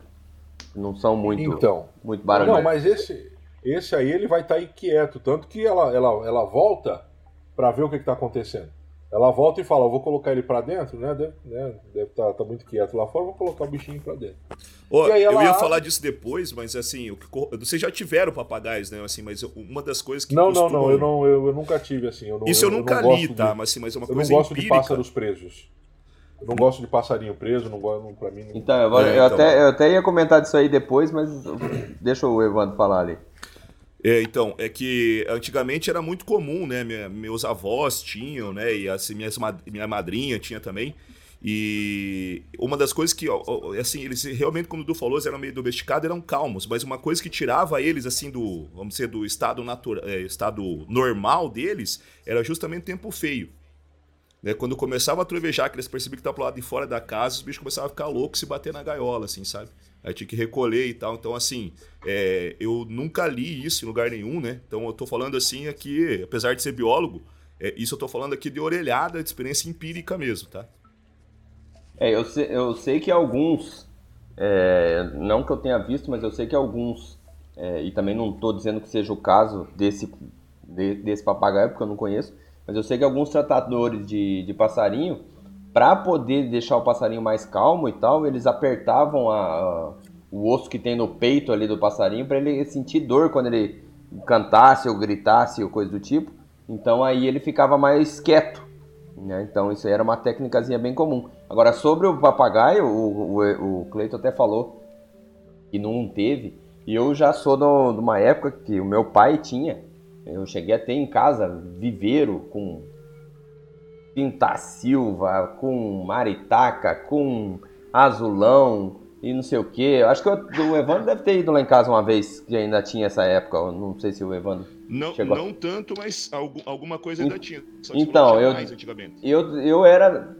Speaker 3: Não são muito, então, muito barulhentos.
Speaker 2: Não, mas esse, esse aí ele vai estar tá inquieto, tanto que ela, ela, ela volta para ver o que está acontecendo. Ela volta e fala: Eu vou colocar ele para dentro, né? Deve né? deve tá, tá, muito quieto lá fora, vou colocar o bichinho para dentro.
Speaker 4: Oh, eu ia abre... falar disso depois, mas assim, vocês já tiveram papagaios, né? Assim, mas uma das coisas que.
Speaker 2: Não, costumam... não, não, eu, não eu, eu, nunca tive assim. Eu não,
Speaker 4: Isso eu, eu nunca li, tá? De... Mas, assim, mas é uma
Speaker 2: eu
Speaker 4: coisa
Speaker 2: não gosto
Speaker 4: empírica.
Speaker 2: de pássaros presos. Eu não gosto de passarinho preso, não gosto, pra mim. Não...
Speaker 3: Então, eu, é, então... Até, eu até ia comentar disso aí depois, mas deixa o Evandro falar ali.
Speaker 4: É, então, é que antigamente era muito comum, né? Minha, meus avós tinham, né? E assim, minhas, minha madrinha tinha também. E uma das coisas que, assim, eles realmente, como o Du falou, eles eram meio domesticados, eram calmos, mas uma coisa que tirava eles, assim, do, vamos dizer, do estado, natural, é, estado normal deles, era justamente o tempo feio. Né? Quando começava a trovejar, que eles percebiam que estava pro lado de fora da casa, os bichos começavam a ficar loucos e se bater na gaiola, assim, sabe? Aí tinha que recolher e tal. Então, assim, é, eu nunca li isso em lugar nenhum, né? Então, eu tô falando assim aqui, apesar de ser biólogo, é, isso eu tô falando aqui de orelhada, de experiência empírica mesmo, tá?
Speaker 3: É, eu sei, eu sei que alguns, é, não que eu tenha visto, mas eu sei que alguns, é, e também não estou dizendo que seja o caso desse, de, desse papagaio, porque eu não conheço, mas eu sei que alguns tratadores de, de passarinho, para poder deixar o passarinho mais calmo e tal, eles apertavam a, a, o osso que tem no peito ali do passarinho para ele sentir dor quando ele cantasse ou gritasse ou coisa do tipo. Então aí ele ficava mais quieto. Né? Então isso era uma técnicazinha bem comum. Agora sobre o papagaio, o, o, o Cleiton até falou que não teve. E eu já sou de uma época que o meu pai tinha. Eu cheguei a ter em casa viveiro com Silva, com Maritaca, com Azulão e não sei o que. Acho que o, Evandro deve ter ido lá em casa uma vez, que ainda tinha essa época. Eu não sei se o Evandro.
Speaker 4: Não, chegou. não tanto, mas alguma coisa ainda tinha.
Speaker 3: então, eu, eu, eu era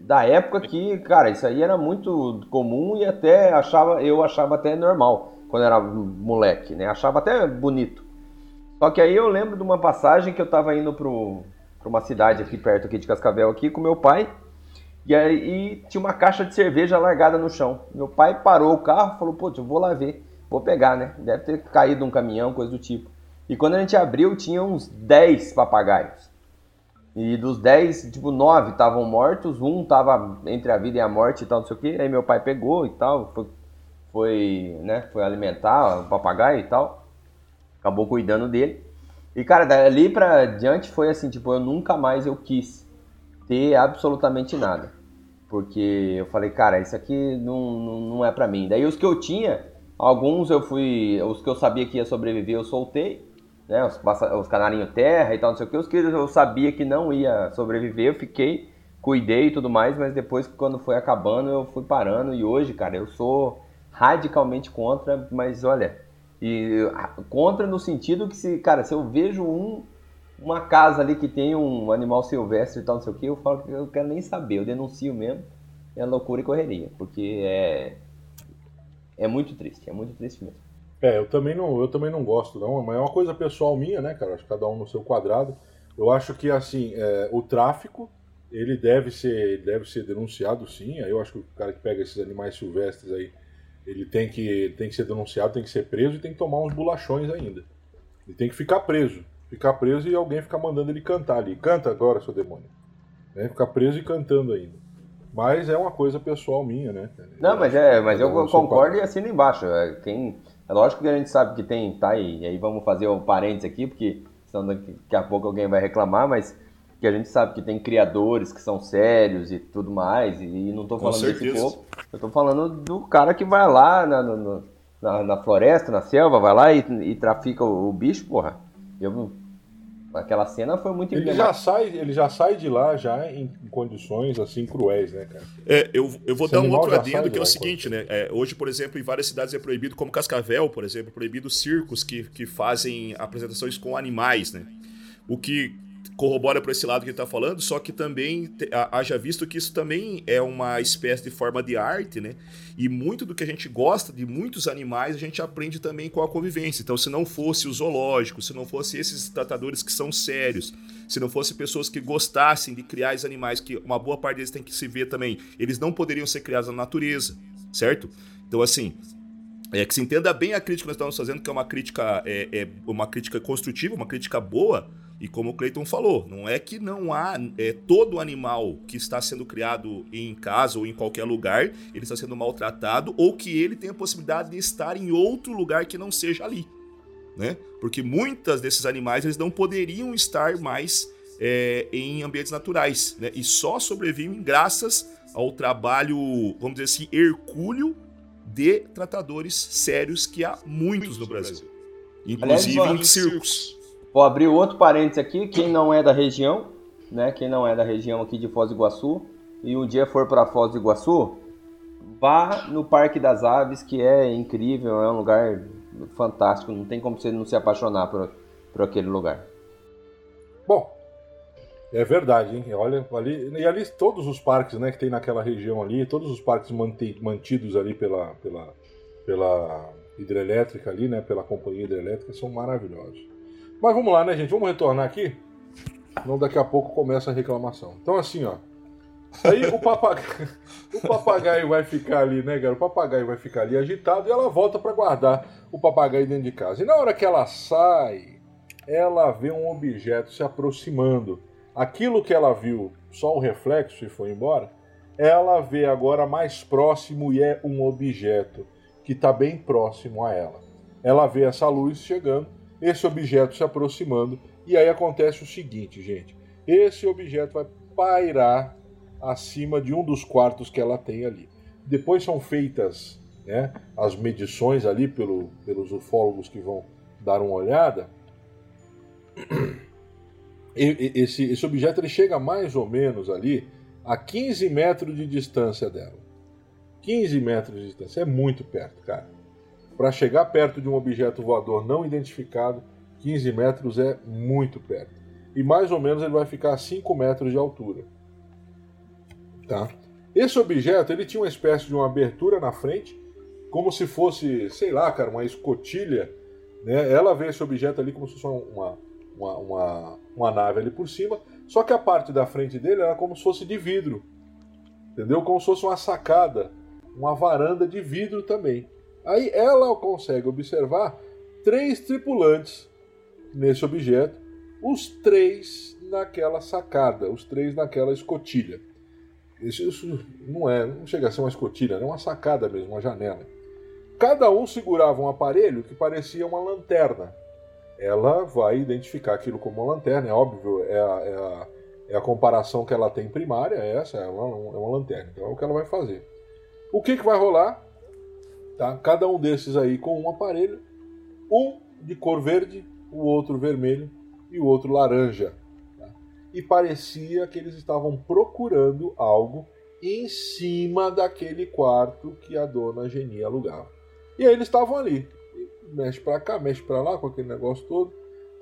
Speaker 3: da época que, cara, isso aí era muito comum e até achava, eu achava até normal quando era moleque, né? Achava até bonito. Só que aí eu lembro de uma passagem que eu tava indo pro, para uma cidade aqui perto aqui de Cascavel aqui com meu pai. E aí tinha uma caixa de cerveja largada no chão. Meu pai parou o carro, falou: "Pô, eu vou lá ver, vou pegar, né? Deve ter caído um caminhão, coisa do tipo". E quando a gente abriu, tinha uns 10 papagaios. E dos 10, tipo, 9 estavam mortos, um tava entre a vida e a morte e tal, não sei o que. Aí meu pai pegou e tal, foi, foi, né, foi alimentar o papagaio e tal. Acabou cuidando dele. E, cara, dali pra diante foi assim, tipo, eu nunca mais eu quis ter absolutamente nada. Porque eu falei, cara, isso aqui não, não, não é pra mim. Daí os que eu tinha, alguns eu fui, os que eu sabia que ia sobreviver, eu soltei. Né, os, os canarinhos terra e tal, não sei o que. Os que eu sabia que não ia sobreviver, eu fiquei cuidei e tudo mais, mas depois quando foi acabando eu fui parando e hoje, cara, eu sou radicalmente contra, mas olha, e contra no sentido que se, cara, se eu vejo um uma casa ali que tem um animal silvestre e tal, não sei o que, eu falo que eu quero nem saber, eu denuncio mesmo, é loucura e correria, porque é é muito triste, é muito triste mesmo.
Speaker 2: É, eu também não, eu também não gosto não, mas é uma coisa pessoal minha, né, cara? Acho que cada um no seu quadrado. Eu acho que assim, é, o tráfico ele deve ser, deve ser denunciado sim. Aí eu acho que o cara que pega esses animais silvestres aí, ele tem que, tem que ser denunciado, tem que ser preso e tem que tomar uns bolachões ainda. Ele tem que ficar preso. Ficar preso e alguém ficar mandando ele cantar ali. Canta agora, seu demônio. Né? Ficar preso e cantando ainda. Mas é uma coisa pessoal minha, né?
Speaker 3: Não, mas é, mas eu concordo e assino embaixo. É, quem, é lógico que a gente sabe que tem, tá aí, e aí vamos fazer um parênteses aqui, porque senão daqui a pouco alguém vai reclamar, mas que a gente sabe que tem criadores que são sérios e tudo mais, e, não estou falando desse povo, eu estou falando do cara que vai lá na, na, na, floresta, na selva, vai lá e, e trafica o, o, bicho, porra. Eu, aquela cena foi muito
Speaker 2: ele já sai Ele já sai de lá já em, em condições assim cruéis, né, cara?
Speaker 4: É, eu, eu vou Esse dar um outro adendo que é o seguinte, né? É, hoje, por exemplo, em várias cidades é proibido, como Cascavel, por exemplo, é proibido circos que, que fazem apresentações com animais, né? O que corrobora para esse lado que ele está falando, só que também haja visto que isso também é uma espécie de forma de arte, né? E muito do que a gente gosta de muitos animais, a gente aprende também com a convivência. Então, se não fosse o zoológico, se não fosse esses tratadores que são sérios, se não fosse pessoas que gostassem de criar esses animais, que uma boa parte deles tem que se ver também, eles não poderiam ser criados na natureza, certo? Então, assim, é que se entenda bem a crítica que nós estamos fazendo, que é uma crítica, é, é uma crítica construtiva, uma crítica boa, e como o Clayton falou, não é que não há é, todo animal que está sendo criado em casa ou em qualquer lugar, ele está sendo maltratado ou que ele tem a possibilidade de estar em outro lugar que não seja ali, né? Porque muitas desses animais eles não poderiam estar mais é, em ambientes naturais, né? E só sobrevivem graças ao trabalho, vamos dizer assim, hercúleo de tratadores sérios que há muitos no Brasil, inclusive em circos.
Speaker 3: Vou abrir outro parênteses aqui, quem não é da região, né? Quem não é da região aqui de Foz do Iguaçu e um dia for para Foz do Iguaçu, vá no Parque das Aves, que é incrível, é um lugar fantástico, não tem como você não se apaixonar por, por aquele lugar.
Speaker 2: Bom, é verdade, hein? Olha, ali, e ali todos os parques né, que tem naquela região ali, todos os parques mantidos ali pela, pela, pela hidrelétrica ali, né? Pela companhia hidrelétrica, são maravilhosos. Mas vamos lá, né, gente? Vamos retornar aqui. Não daqui a pouco começa a reclamação. Então, assim, ó. Aí o papagaio, <laughs> o papagaio vai ficar ali, né, cara? O papagaio vai ficar ali agitado e ela volta para guardar o papagaio dentro de casa. E na hora que ela sai, ela vê um objeto se aproximando. Aquilo que ela viu, só o reflexo e foi embora, ela vê agora mais próximo e é um objeto que está bem próximo a ela. Ela vê essa luz chegando esse objeto se aproximando, e aí acontece o seguinte, gente: esse objeto vai pairar acima de um dos quartos que ela tem ali. Depois são feitas né, as medições ali pelo, pelos ufólogos que vão dar uma olhada. <clears throat> Esse, esse objeto ele chega mais ou menos ali a 15 metros de distância dela. 15 metros de distância, é muito perto, cara. Para chegar perto de um objeto voador não identificado, 15 metros é muito perto. E mais ou menos ele vai ficar a 5 metros de altura. Tá? Esse objeto ele tinha uma espécie de uma abertura na frente, como se fosse, sei lá, cara, uma escotilha. Né? Ela vê esse objeto ali como se fosse uma, uma, uma, uma nave ali por cima, só que a parte da frente dele era como se fosse de vidro. Entendeu? Como se fosse uma sacada, uma varanda de vidro também. Aí ela consegue observar três tripulantes nesse objeto, os três naquela sacada, os três naquela escotilha. Isso, isso não é, não chega a ser uma escotilha, é uma sacada mesmo, uma janela. Cada um segurava um aparelho que parecia uma lanterna. Ela vai identificar aquilo como uma lanterna, é óbvio, é a, é a, é a comparação que ela tem primária, é essa, é uma, é uma lanterna. Então é o que ela vai fazer. O que, que vai rolar? Tá? Cada um desses aí com um aparelho, um de cor verde, o outro vermelho e o outro laranja. Tá? e parecia que eles estavam procurando algo em cima daquele quarto que a dona Geni alugava. E aí eles estavam ali, mexe para cá, mexe para lá com aquele negócio todo.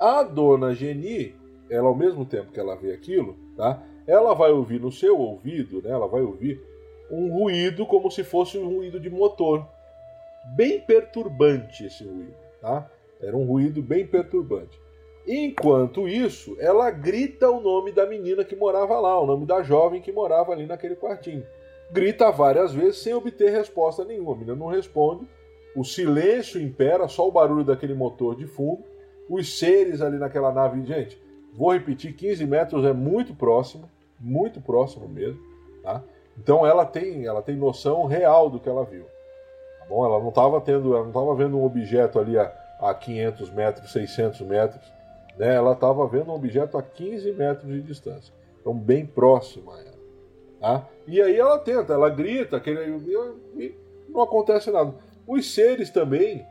Speaker 2: A dona Geni, ela ao mesmo tempo que ela vê aquilo, tá? Ela vai ouvir no seu ouvido, né? Ela vai ouvir um ruído como se fosse um ruído de motor. Bem perturbante esse ruído, tá? Era um ruído bem perturbante. Enquanto isso, ela grita o nome da menina que morava lá, o nome da jovem que morava ali naquele quartinho. Grita várias vezes sem obter resposta nenhuma. A menina não responde. O silêncio impera, só o barulho daquele motor de fundo. Os seres ali naquela nave, gente, vou repetir, 15 metros é muito próximo, muito próximo mesmo, tá? Então ela tem, ela tem noção real do que ela viu. Tá bom? Ela não estava tendo, ela não estava vendo um objeto ali a, a 500 metros, 600 metros né, ela estava vendo um objeto a 15 metros de distância. Então, bem próxima a ela. Tá? E aí ela tenta, ela grita, que, e não acontece nada. Os seres também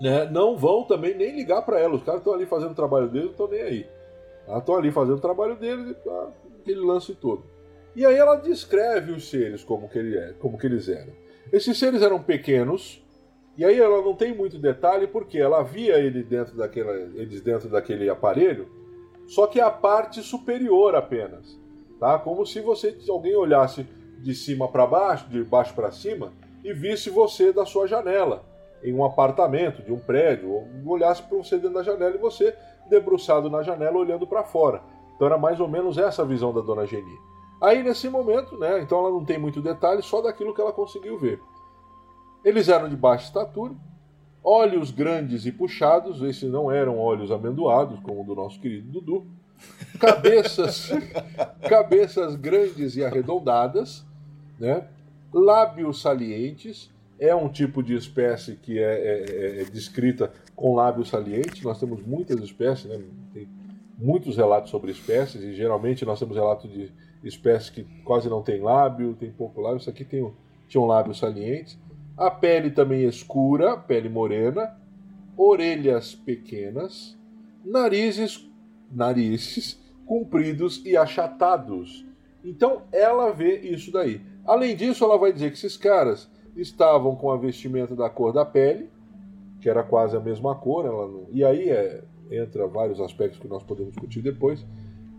Speaker 2: né, não vão também nem ligar para ela. Os caras estão ali fazendo o trabalho deles, não estão nem aí. Estão ali fazendo o trabalho deles tá, aquele lance todo. E aí ela descreve os seres como que, ele é, como que eles eram. Esses seres eram pequenos, e aí ela não tem muito detalhe porque ela via ele dentro daquela, eles dentro daquele aparelho, só que a parte superior apenas, tá? Como se você alguém olhasse de cima para baixo, de baixo para cima e visse você da sua janela em um apartamento, de um prédio, ou olhasse para você dentro da janela e você debruçado na janela olhando para fora. Então era mais ou menos essa a visão da dona Geni. Aí nesse momento, né, então ela não tem muito detalhe, só daquilo que ela conseguiu ver. Eles eram de baixa estatura, olhos grandes e puxados, esses não eram olhos amendoados, como o do nosso querido Dudu, cabeças, <laughs> cabeças grandes e arredondadas, né? lábios salientes, é um tipo de espécie que é, é, é, descrita com lábios salientes. Nós temos muitas espécies, né? tem muitos relatos sobre espécies, e geralmente nós temos relatos de espécies que quase não tem lábio, tem pouco lábio. Isso aqui tem, tinha um lábios salientes. A pele também escura, pele morena, orelhas pequenas, narizes, narizes compridos e achatados. Então ela vê isso daí. Além disso, ela vai dizer que esses caras estavam com a vestimenta da cor da pele, que era quase a mesma cor, não... e aí é, entra vários aspectos que nós podemos discutir depois,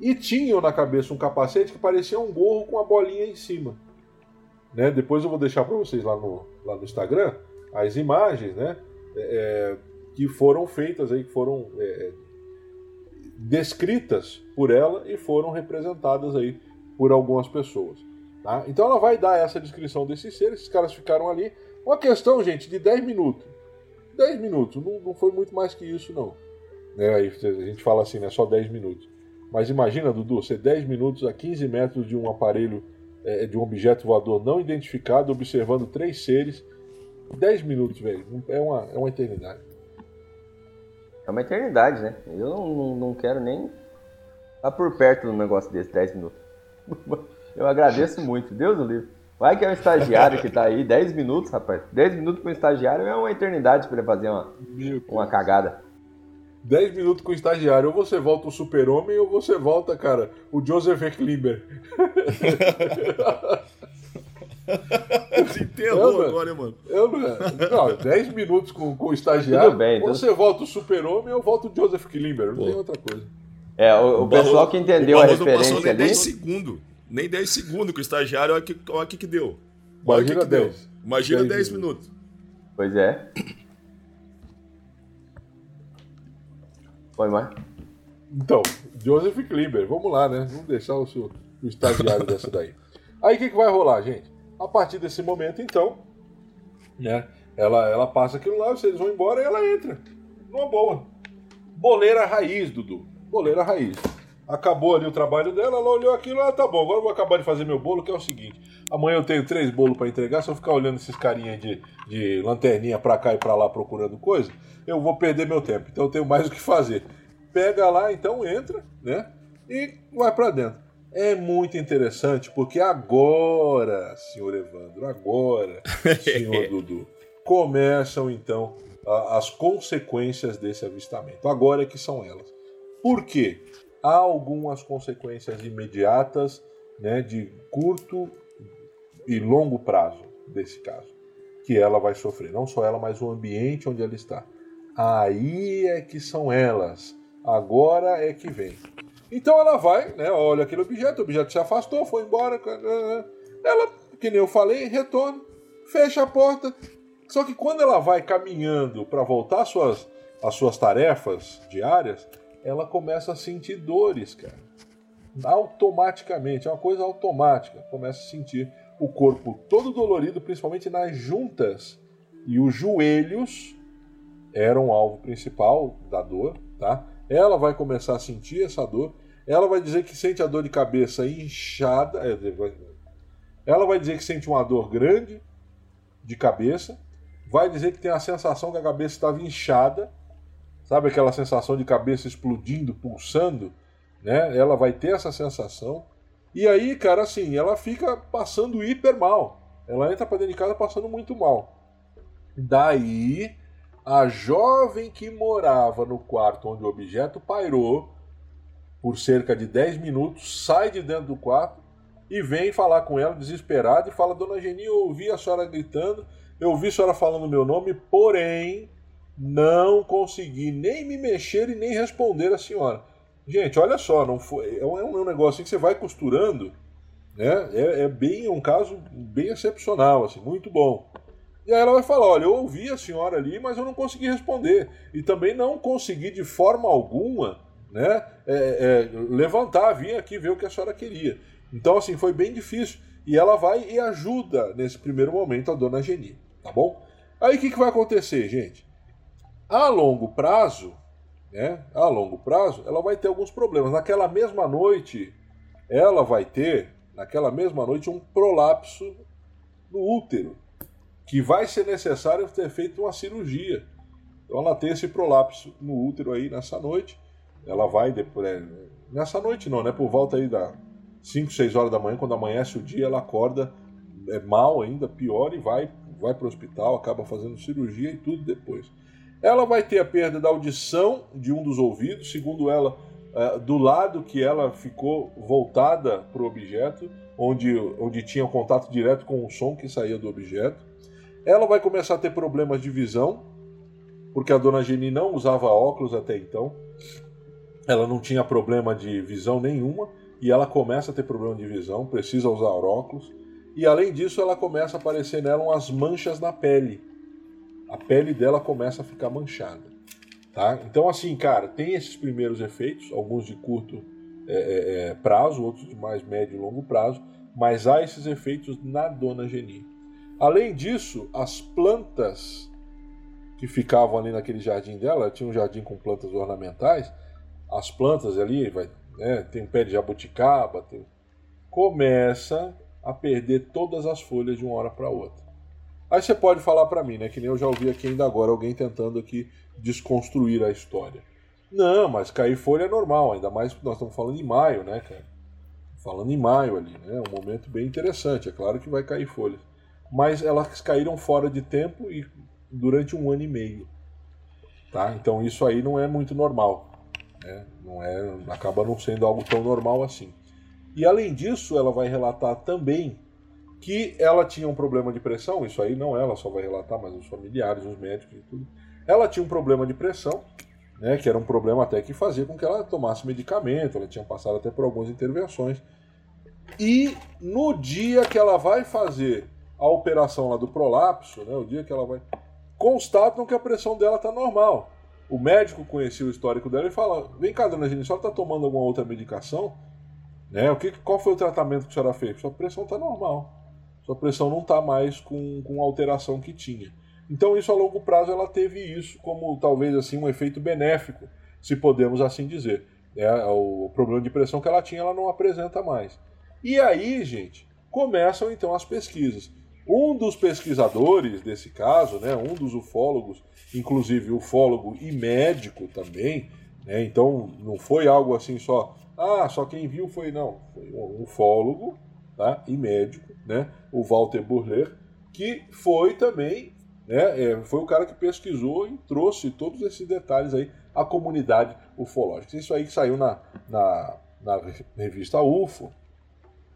Speaker 2: e tinham na cabeça um capacete que parecia um gorro com a bolinha em cima. Né? Depois eu vou deixar para vocês lá no, lá no Instagram as imagens né? É, é, que foram feitas, aí, que foram é, descritas por ela e foram representadas aí por algumas pessoas. Tá? Então ela vai dar essa descrição desses seres, esses caras ficaram ali. Uma questão, gente, de 10 minutos. 10 minutos, não, não foi muito mais que isso, não. Né? Aí a gente fala assim, né? Só 10 minutos. Mas imagina, Dudu, ser 10 minutos a 15 metros de um aparelho é, de um objeto voador não identificado, observando três seres. 10 minutos, velho. É uma, é uma eternidade.
Speaker 3: É uma eternidade, né? Eu não, não, não quero nem estar por perto de um negócio desse, 10 minutos. <laughs> Eu agradeço muito, Deus do livre. Vai que é um estagiário que tá aí, 10 minutos, rapaz. 10 minutos para um estagiário é uma eternidade para ele fazer uma, uma cagada.
Speaker 2: 10 minutos com o estagiário. Ou você volta o super-homem, ou você volta, cara, o Joseph Klimber.
Speaker 4: Se enterrou eu, agora, mano.
Speaker 2: Eu não, não, 10 minutos com, com o estagiário. Tudo bem, ou você volta o super-homem, ou volta o Joseph Klimber. Não Pô. tem outra coisa.
Speaker 3: É, o, o, o pessoal que entendeu a referência não passou nem ali...
Speaker 4: 10 segundos. Nem 10 segundos com o estagiário, olha o que, olha que, que deu.
Speaker 2: Imagina que 10. Deu.
Speaker 4: Imagina 10, 10 minutos.
Speaker 3: Pois é. Foi mais?
Speaker 2: Então, Joseph Klimber, vamos lá, né? Vamos deixar o, seu, o estagiário dessa daí. Aí o que, que vai rolar, gente? A partir desse momento, então, né? Ela, ela passa aquilo lá, vocês vão embora e ela entra. Numa boa. Boleira raiz, Dudu. Boleira raiz. Acabou ali o trabalho dela, ela olhou aquilo, ah, tá bom, agora vou acabar de fazer meu bolo, que é o seguinte. Amanhã eu tenho três bolos para entregar, se eu ficar olhando esses carinhas de, de lanterninha pra cá e pra lá procurando coisa, eu vou perder meu tempo. Então eu tenho mais o que fazer. Pega lá, então entra, né? E vai para dentro. É muito interessante porque agora, senhor Evandro, agora, <laughs> senhor Dudu, começam então as consequências desse avistamento. Agora é que são elas. Por quê? há algumas consequências imediatas, né, de curto e longo prazo desse caso, que ela vai sofrer, não só ela, mas o ambiente onde ela está. Aí é que são elas. Agora é que vem. Então ela vai, né, olha aquele objeto, o objeto se afastou, foi embora. Ela, que nem eu falei, retorna, fecha a porta. Só que quando ela vai caminhando para voltar às suas, às suas tarefas diárias, ela começa a sentir dores, cara. Automaticamente, é uma coisa automática. Começa a sentir o corpo todo dolorido, principalmente nas juntas. E os joelhos eram o alvo principal da dor, tá? Ela vai começar a sentir essa dor. Ela vai dizer que sente a dor de cabeça inchada. É, ela vai dizer que sente uma dor grande de cabeça. Vai dizer que tem a sensação que a cabeça estava inchada Sabe aquela sensação de cabeça explodindo, pulsando? Né? Ela vai ter essa sensação. E aí, cara, assim, ela fica passando hiper mal. Ela entra para dentro de casa passando muito mal. Daí, a jovem que morava no quarto onde o objeto pairou, por cerca de 10 minutos, sai de dentro do quarto e vem falar com ela desesperada e fala: Dona Geni, eu ouvi a senhora gritando, eu ouvi a senhora falando meu nome, porém não consegui nem me mexer e nem responder a senhora. Gente, olha só, não foi, é um, é um negócio que você vai costurando, né? É, é bem é um caso bem excepcional, assim, muito bom. E aí ela vai falar, olha, eu ouvi a senhora ali, mas eu não consegui responder e também não consegui de forma alguma, né? É, é, levantar, vir aqui ver o que a senhora queria. Então, assim, foi bem difícil. E ela vai e ajuda nesse primeiro momento a dona Geni, tá bom? Aí o que, que vai acontecer, gente? A longo prazo, né? A longo prazo, ela vai ter alguns problemas. Naquela mesma noite, ela vai ter, naquela mesma noite, um prolapso no útero, que vai ser necessário ter feito uma cirurgia. Então ela tem esse prolapso no útero aí nessa noite. Ela vai depois. É, nessa noite não, né? Por volta aí da 5, 6 horas da manhã, quando amanhece o dia, ela acorda é mal ainda, pior, e vai, vai para o hospital, acaba fazendo cirurgia e tudo depois. Ela vai ter a perda da audição de um dos ouvidos, segundo ela, é, do lado que ela ficou voltada para o objeto, onde, onde tinha contato direto com o som que saía do objeto. Ela vai começar a ter problemas de visão, porque a dona Geni não usava óculos até então. Ela não tinha problema de visão nenhuma e ela começa a ter problema de visão, precisa usar óculos. E além disso, ela começa a aparecer nela umas manchas na pele a pele dela começa a ficar manchada. Tá? Então, assim, cara, tem esses primeiros efeitos, alguns de curto é, é, é, prazo, outros de mais médio e longo prazo, mas há esses efeitos na dona Geni. Além disso, as plantas que ficavam ali naquele jardim dela, tinha um jardim com plantas ornamentais, as plantas ali, vai, né, tem pé de jabuticaba, tem, começa a perder todas as folhas de uma hora para outra. Aí você pode falar para mim, né? Que nem eu já ouvi aqui ainda agora alguém tentando aqui desconstruir a história. Não, mas cair folha é normal, ainda mais que nós estamos falando em maio, né, cara? Falando em maio ali, né? É um momento bem interessante. É claro que vai cair folhas. Mas elas caíram fora de tempo e durante um ano e meio. Tá? Então isso aí não é muito normal. Né? Não é, acaba não sendo algo tão normal assim. E além disso, ela vai relatar também que ela tinha um problema de pressão, isso aí não ela só vai relatar, mas os familiares, os médicos e tudo. Ela tinha um problema de pressão, né, que era um problema até que fazia com que ela tomasse medicamento, ela tinha passado até por algumas intervenções. E no dia que ela vai fazer a operação lá do prolapso, né, o dia que ela vai, constatam que a pressão dela está normal. O médico conhecia o histórico dela e fala: Vem cá, dona Gini, a senhora está tomando alguma outra medicação? Né? O que, qual foi o tratamento que a senhora fez? Sua pressão está normal sua pressão não está mais com, com a alteração que tinha. Então isso a longo prazo ela teve isso como talvez assim um efeito benéfico, se podemos assim dizer. É, o problema de pressão que ela tinha ela não apresenta mais. E aí, gente, começam então as pesquisas. Um dos pesquisadores desse caso, né, um dos ufólogos, inclusive ufólogo e médico também, né, então não foi algo assim só, ah, só quem viu foi não, foi um ufólogo tá? e médico, né? o Walter Burler, que foi também, né? É, foi o cara que pesquisou e trouxe todos esses detalhes aí à comunidade ufológica. Isso aí que saiu na, na, na revista UFO,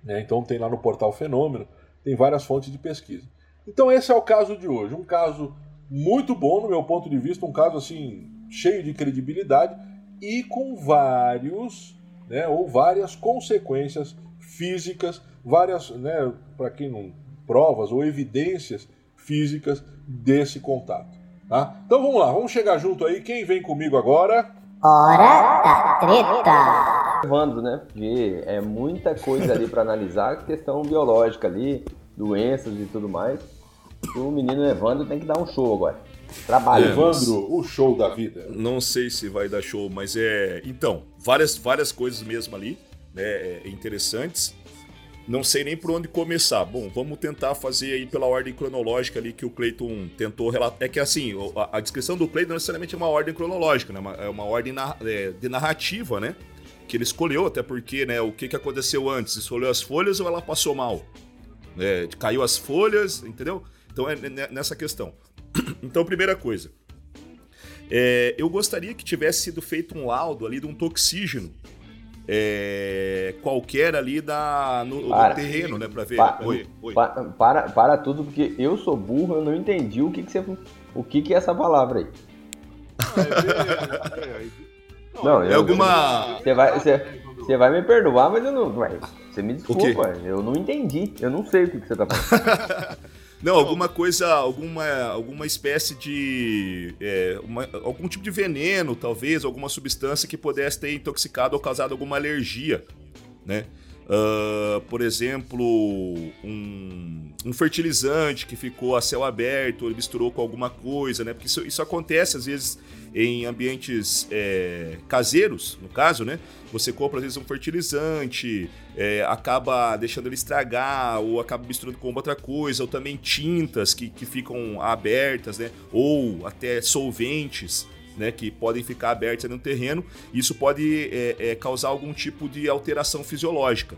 Speaker 2: né? então tem lá no portal Fenômeno, tem várias fontes de pesquisa. Então esse é o caso de hoje, um caso muito bom no meu ponto de vista, um caso assim cheio de credibilidade e com vários, né, ou várias consequências físicas, várias, né, para quem não provas ou evidências físicas desse contato. Tá? Então vamos lá, vamos chegar junto aí. Quem vem comigo agora?
Speaker 3: Hora da treta! Evandro, né? Porque é muita coisa ali para analisar, questão biológica ali, doenças e tudo mais. O menino Evandro tem que dar um show agora. Trabalho.
Speaker 2: É, Evandro, o show da vida.
Speaker 4: Não sei se vai dar show, mas é. Então, várias, várias coisas mesmo ali, né? É, interessantes. Não sei nem por onde começar. Bom, vamos tentar fazer aí pela ordem cronológica ali que o Clayton tentou relatar. É que assim, a, a descrição do Clayton não necessariamente é uma ordem cronológica, né? É uma ordem na, é, de narrativa, né? Que ele escolheu, até porque, né? O que, que aconteceu antes? Escolheu as folhas ou ela passou mal? É, caiu as folhas, entendeu? Então é nessa questão. <clears throat> Então, primeira coisa. É, eu gostaria que tivesse sido feito um laudo ali de um toxígeno é, qualquer ali da, no, no terreno, né? Pra ver.
Speaker 3: Pa, oi, oi. Pa, para, para tudo, porque eu sou burro, eu não entendi o que, que você. O que, que é essa palavra aí. <laughs>
Speaker 4: não, é alguma.
Speaker 3: Você vai, você, você vai me perdoar, mas eu não. Você me desculpa, eu não entendi. Eu não sei o que, que você tá falando. <laughs>
Speaker 4: Não, alguma coisa, alguma, alguma espécie de. É, uma, algum tipo de veneno, talvez, alguma substância que pudesse ter intoxicado ou causado alguma alergia, né? Uh, por exemplo, um, um, fertilizante que ficou a céu aberto, ele misturou com alguma coisa, né? Porque isso, isso acontece às vezes em ambientes é, caseiros, no caso, né? Você compra às vezes um fertilizante, é, acaba deixando ele estragar, ou acaba misturando com outra coisa, ou também tintas que, que ficam abertas, né? Ou até solventes né, que podem ficar abertas no terreno. Isso pode é, é, causar algum tipo de alteração fisiológica.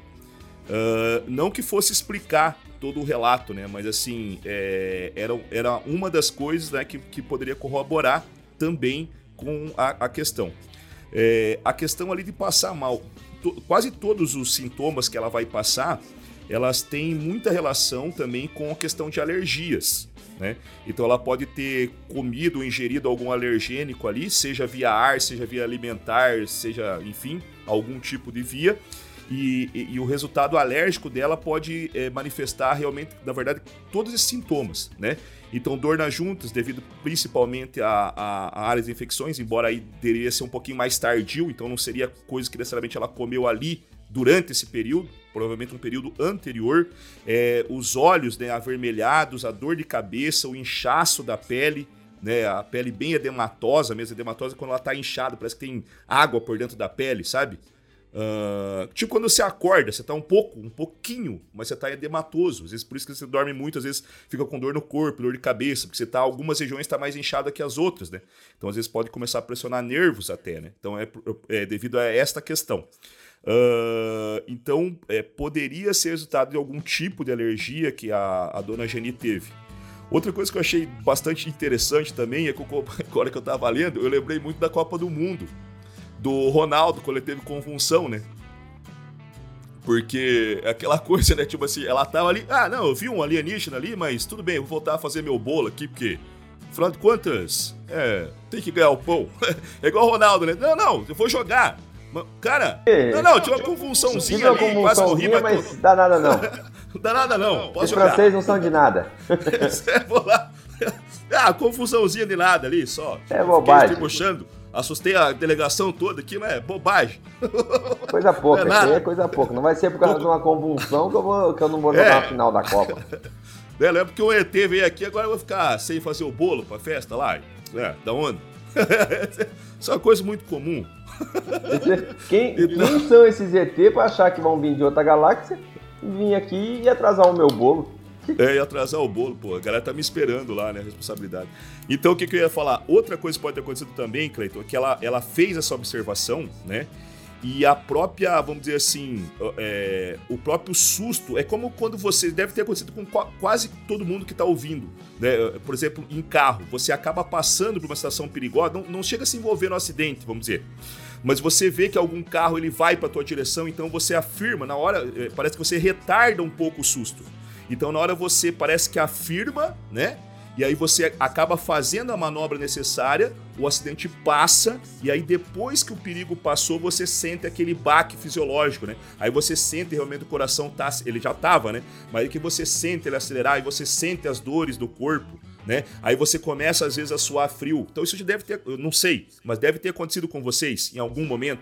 Speaker 4: Uh, não que fosse explicar todo o relato, né, mas assim, é, era, era uma das coisas né, que, que poderia corroborar também com a, a questão. É, a questão ali de passar mal. Quase todos os sintomas que ela vai passar, elas têm muita relação também com a questão de alergias. Né? Então ela pode ter comido ou ingerido algum alergênico ali, seja via ar, seja via alimentar, seja, enfim, algum tipo de via. E, e, e o resultado alérgico dela pode é, manifestar realmente, na verdade, todos esses sintomas, né? Então, dor nas juntas, devido principalmente a, a, a, áreas de infecções, embora aí deveria ser um pouquinho mais tardio, então não seria coisa que necessariamente ela comeu ali durante esse período, provavelmente um período anterior, é, os olhos né, avermelhados, a dor de cabeça, o inchaço da pele, né, a pele bem edematosa mesmo, edematosa quando ela está inchada, parece que tem água por dentro da pele, sabe? Uh, tipo quando você acorda, você tá um pouco, um pouquinho, mas você tá edematoso. Às vezes por isso que você dorme muito, às vezes fica com dor no corpo, dor de cabeça, porque você tá, algumas regiões tá mais inchada que as outras, né? Então às vezes pode começar a pressionar nervos até, né? Então é, é devido a esta questão. Uh, então, é, poderia ser resultado de algum tipo de alergia que a, a dona Jenny teve. Outra coisa que eu achei bastante interessante também é que <laughs> agora que eu tava lendo, eu lembrei muito da Copa do Mundo, do Ronaldo, quando ele teve convulsão, né? Porque aquela <laughs> coisa, né? Tipo assim, ela tava ali, ah, não, eu vi um alienígena ali, mas tudo bem, eu vou voltar a fazer meu bolo aqui, porque, afinal de contas, é, tem que ganhar o pão. <laughs> é igual o Ronaldo, né? Não, não, eu vou jogar. Cara, é. não, não, tinha uma convulsãozinha ali,
Speaker 3: quase morri, mas... mas dá nada não. <laughs>
Speaker 4: dá nada não,
Speaker 3: posso Os jogar. franceses não são de nada.
Speaker 4: vou lá. Ah, confusãozinha de nada ali, só.
Speaker 3: É bobagem.
Speaker 4: Assustei a delegação toda aqui, mas é bobagem.
Speaker 3: Coisa pouca, não é, é coisa pouca. Não vai ser por causa de uma convulsão que eu, vou, que eu não vou jogar é. a final da Copa. <laughs>
Speaker 4: É, lembra que o ET veio aqui, agora eu vou ficar sem fazer o bolo pra festa lá. É, da onde? <laughs> Isso é uma coisa muito comum. <laughs>
Speaker 3: Quem, quem são esses ET para achar que vão vir de outra galáxia vir aqui e atrasar o meu bolo?
Speaker 4: É, e atrasar o bolo, pô. A galera tá me esperando lá, né? A responsabilidade. Então, o que, que eu ia falar? Outra coisa que pode ter acontecido também, Cleiton, é que ela, ela fez essa observação, né? E a própria, vamos dizer assim, é, o próprio susto é como quando você deve ter acontecido com quase todo mundo que está ouvindo, né? Por exemplo, em carro, você acaba passando por uma situação perigosa, não, não chega a se envolver no acidente, vamos dizer. mas você vê que algum carro ele vai para tua direção, então você afirma na hora, eh, parece que você retarda um pouco o susto. Então na hora você parece que afirma, né? E aí você acaba fazendo a manobra necessária, o acidente passa, e aí depois que o perigo passou, você sente aquele baque fisiológico, né? Aí você sente realmente o coração tá, ele já tava, né? Mas aí que você sente ele acelerar e você sente as dores do corpo, né? Aí você começa às vezes a suar frio. Então isso já deve ter, eu não sei, mas deve ter acontecido com vocês em algum momento.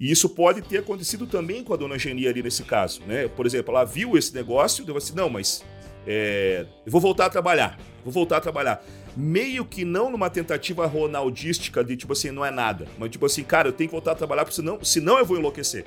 Speaker 4: E isso pode ter acontecido também com a dona Geni ali nesse caso, né? Por exemplo, ela viu esse negócio e deu assim, não, mas é, eu vou voltar a trabalhar, vou voltar a trabalhar. Meio que não numa tentativa ronaldística de tipo assim, não é nada, mas tipo assim, cara, eu tenho que voltar a trabalhar, porque senão, senão eu vou enlouquecer.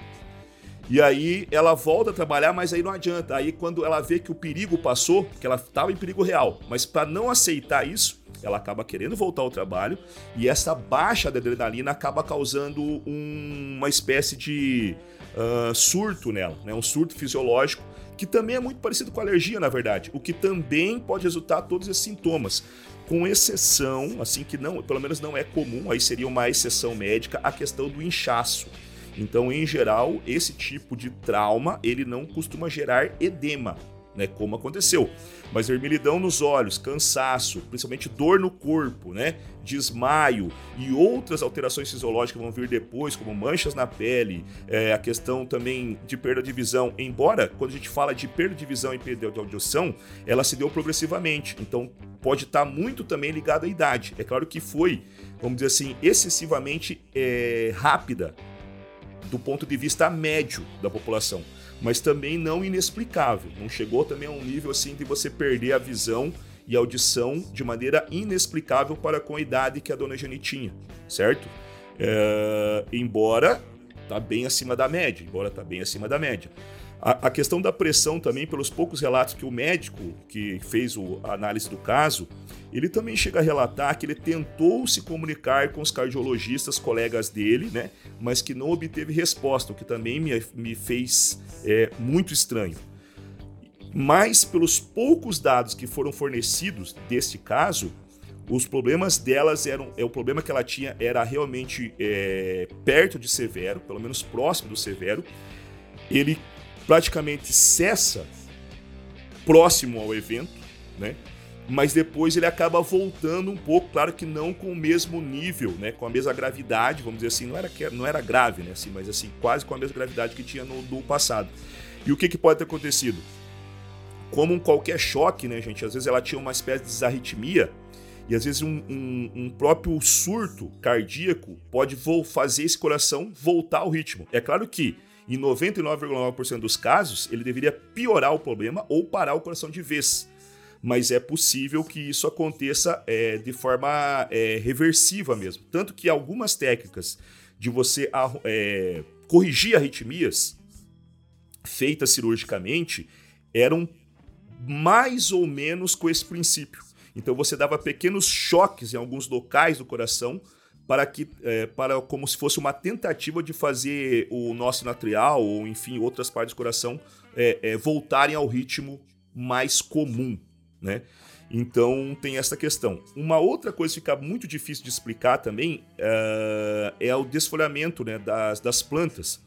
Speaker 4: E aí ela volta a trabalhar, mas aí não adianta. Aí quando ela vê que o perigo passou, que ela estava em perigo real, mas para não aceitar isso, ela acaba querendo voltar ao trabalho e essa baixa de adrenalina acaba causando um, uma espécie de uh, surto nela, né? um surto fisiológico que também é muito parecido com alergia, na verdade, o que também pode resultar todos esses sintomas, com exceção, assim que não, pelo menos não é comum, aí seria uma exceção médica, a questão do inchaço. Então, em geral, esse tipo de trauma, ele não costuma gerar edema, né, como aconteceu. Mas vermelhidão nos olhos, cansaço, principalmente dor no corpo, né, desmaio e outras alterações fisiológicas vão vir depois, como manchas na pele, é, a questão também de perda de visão. Embora, quando a gente fala de perda de visão e perda de audição, ela se deu progressivamente. Então, pode estar muito também ligado à idade. É claro que foi, vamos dizer assim, excessivamente é, rápida do ponto de vista médio da população mas também não inexplicável. Não chegou também a um nível assim de você perder a visão e audição de maneira inexplicável para com a idade que a dona Jane tinha, certo? É, embora tá bem acima da média, embora tá bem acima da média. A, a, questão da pressão também, pelos poucos relatos que o médico que fez o, a análise do caso, ele também chega a relatar que ele tentou se comunicar com os cardiologistas, colegas dele, né? Mas que não obteve resposta, o que também me, me fez é, muito estranho. Mas, pelos poucos dados que foram fornecidos deste caso, os problemas delas eram. É, o problema que ela tinha era realmente é, perto de severo, pelo menos próximo do severo. Ele praticamente cessa próximo ao evento, né? Mas depois ele acaba voltando um pouco, claro que não com o mesmo nível, né? Com a mesma gravidade, vamos dizer assim, não era, não era grave, né? Assim, mas assim, quase com a mesma gravidade que tinha no, passado. E o que, que pode ter acontecido? Como um qualquer choque, né, gente? Às vezes ela tinha uma espécie de desarritmia, e às vezes um, um, um, próprio surto cardíaco pode fazer esse coração voltar ao ritmo. É claro que em 99,9% dos casos, ele deveria piorar o problema ou parar o coração de vez. Mas é possível que isso aconteça é, de forma é, reversiva mesmo. Tanto que algumas técnicas de você é, corrigir arritmias feitas cirurgicamente eram mais ou menos com esse princípio. Então você dava pequenos choques em alguns locais do coração para que é, para como se fosse uma tentativa de fazer o nosso natrial ou enfim outras partes do coração é, é, voltarem ao ritmo mais comum, né? Então tem essa questão. Uma outra coisa que fica muito difícil de explicar também é, é o desfolhamento né, das, das plantas.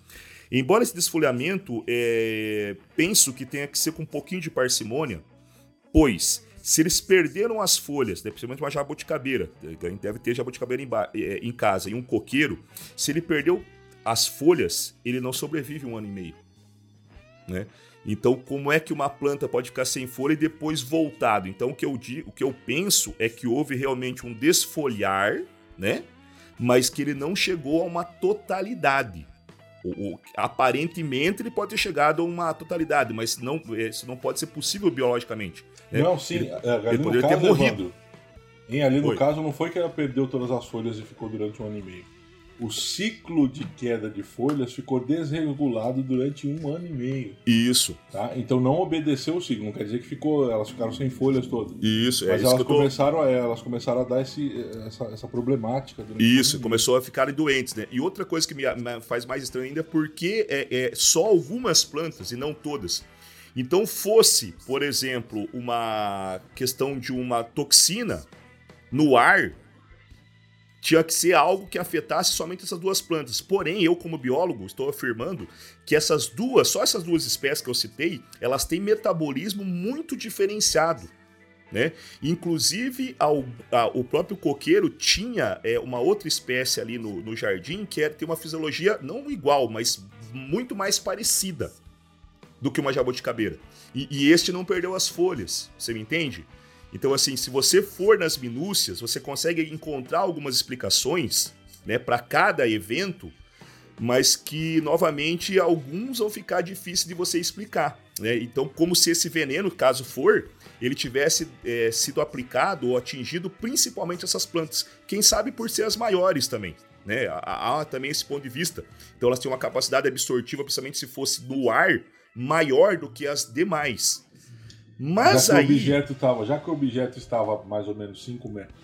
Speaker 4: Embora esse desfolhamento é, penso que tenha que ser com um pouquinho de parcimônia, pois se eles perderam as folhas, né, principalmente uma jabuticabeira, a gente deve ter jabuticabeira em, é, em casa, e um coqueiro, se ele perdeu as folhas, ele não sobrevive um ano e meio. Né? Então, como é que uma planta pode ficar sem folha e depois voltado? Então, o que eu digo, o que eu penso é que houve realmente um desfolhar, né? Mas que ele não chegou a uma totalidade. O, o, aparentemente ele pode ter chegado a uma totalidade, mas não, isso não pode ser possível biologicamente.
Speaker 2: Né? Não, sim. Ele, é, ali ele poderia caso, ter morrido. Evandro, ali no caso não foi que ela perdeu todas as folhas e ficou durante um ano e meio o ciclo de queda de folhas ficou desregulado durante um ano e meio.
Speaker 4: Isso.
Speaker 2: Tá? Então não obedeceu o ciclo, não quer dizer que ficou, elas ficaram sem folhas todas.
Speaker 4: Isso,
Speaker 2: é
Speaker 4: Mas
Speaker 2: isso
Speaker 4: elas,
Speaker 2: começaram, a, elas começaram a dar esse, essa, essa problemática.
Speaker 4: Isso, começou a ficarem doentes, né? E outra coisa que me, me faz mais estranho ainda é porque é, é só algumas plantas e não todas. Então fosse, por exemplo, uma questão de uma toxina no ar, tinha que ser algo que afetasse somente essas duas plantas. Porém, eu, como biólogo, estou afirmando que essas duas, só essas duas espécies que eu citei, elas têm metabolismo muito diferenciado. Né? Inclusive, ao, a, o próprio coqueiro tinha é, uma outra espécie ali no, no jardim que era, tem uma fisiologia não igual, mas muito mais parecida do que uma jabuticabeira. E, e este não perdeu as folhas, você me entende? Então, assim, se você for nas minúcias, você consegue encontrar algumas explicações né, para cada evento, mas que, novamente, alguns vão ficar difíceis de você explicar. Né? Então, como se esse veneno, caso for, ele tivesse é, sido aplicado ou atingido principalmente essas plantas. Quem sabe por ser as maiores também. Né? Há, também esse ponto de vista. Então, elas têm uma capacidade absortiva, principalmente se fosse no ar, maior do que as demais. Mas
Speaker 2: já
Speaker 4: aí.
Speaker 2: Que o objeto tava, já que o objeto estava mais ou menos 5 metros,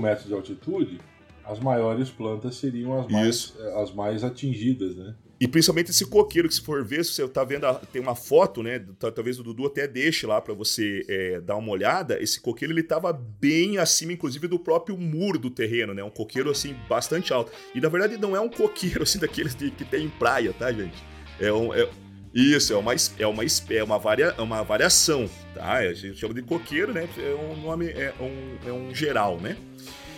Speaker 2: metros de altitude, as maiores plantas seriam as mais, as mais atingidas, né?
Speaker 4: E principalmente esse coqueiro, que se for ver, se você tá vendo, a, tem uma foto, né? Talvez o Dudu até deixe lá para você é, dar uma olhada. Esse coqueiro, ele tava bem acima, inclusive, do próprio muro do terreno, né? Um coqueiro, assim, bastante alto. E, na verdade, não é um coqueiro, <laughs> assim, daqueles de, que tem em praia, tá, gente? É um... É, isso, é uma, é uma, é uma, varia, é uma variação, tá? A gente chama de coqueiro, né? É um nome, é um, é um geral, né?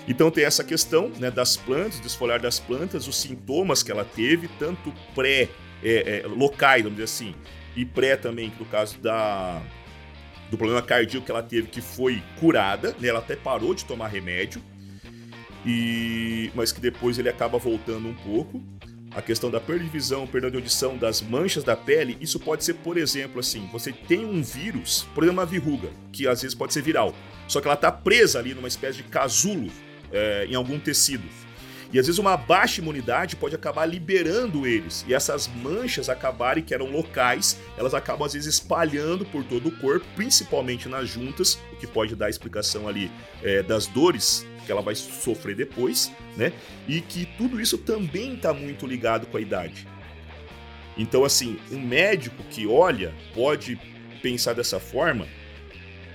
Speaker 4: Então tem essa questão né, das plantas, desfolhar das plantas, os sintomas que ela teve, tanto pré, é, é, locais, vamos dizer assim, e pré também, no caso da, do problema cardíaco que ela teve, que foi curada, né, ela até parou de tomar remédio, e mas que depois ele acaba voltando um pouco a questão da perda de visão, perda de audição, das manchas da pele, isso pode ser, por exemplo, assim, você tem um vírus, por exemplo, uma verruga, que às vezes pode ser viral, só que ela está presa ali numa espécie de casulo é, em algum tecido. E às vezes uma baixa imunidade pode acabar liberando eles. E essas manchas acabarem, que eram locais, elas acabam às vezes espalhando por todo o corpo, principalmente nas juntas, o que pode dar explicação ali é, das dores que ela vai sofrer depois, né? E que tudo isso também está muito ligado com a idade. Então, assim, um médico que olha pode pensar dessa forma,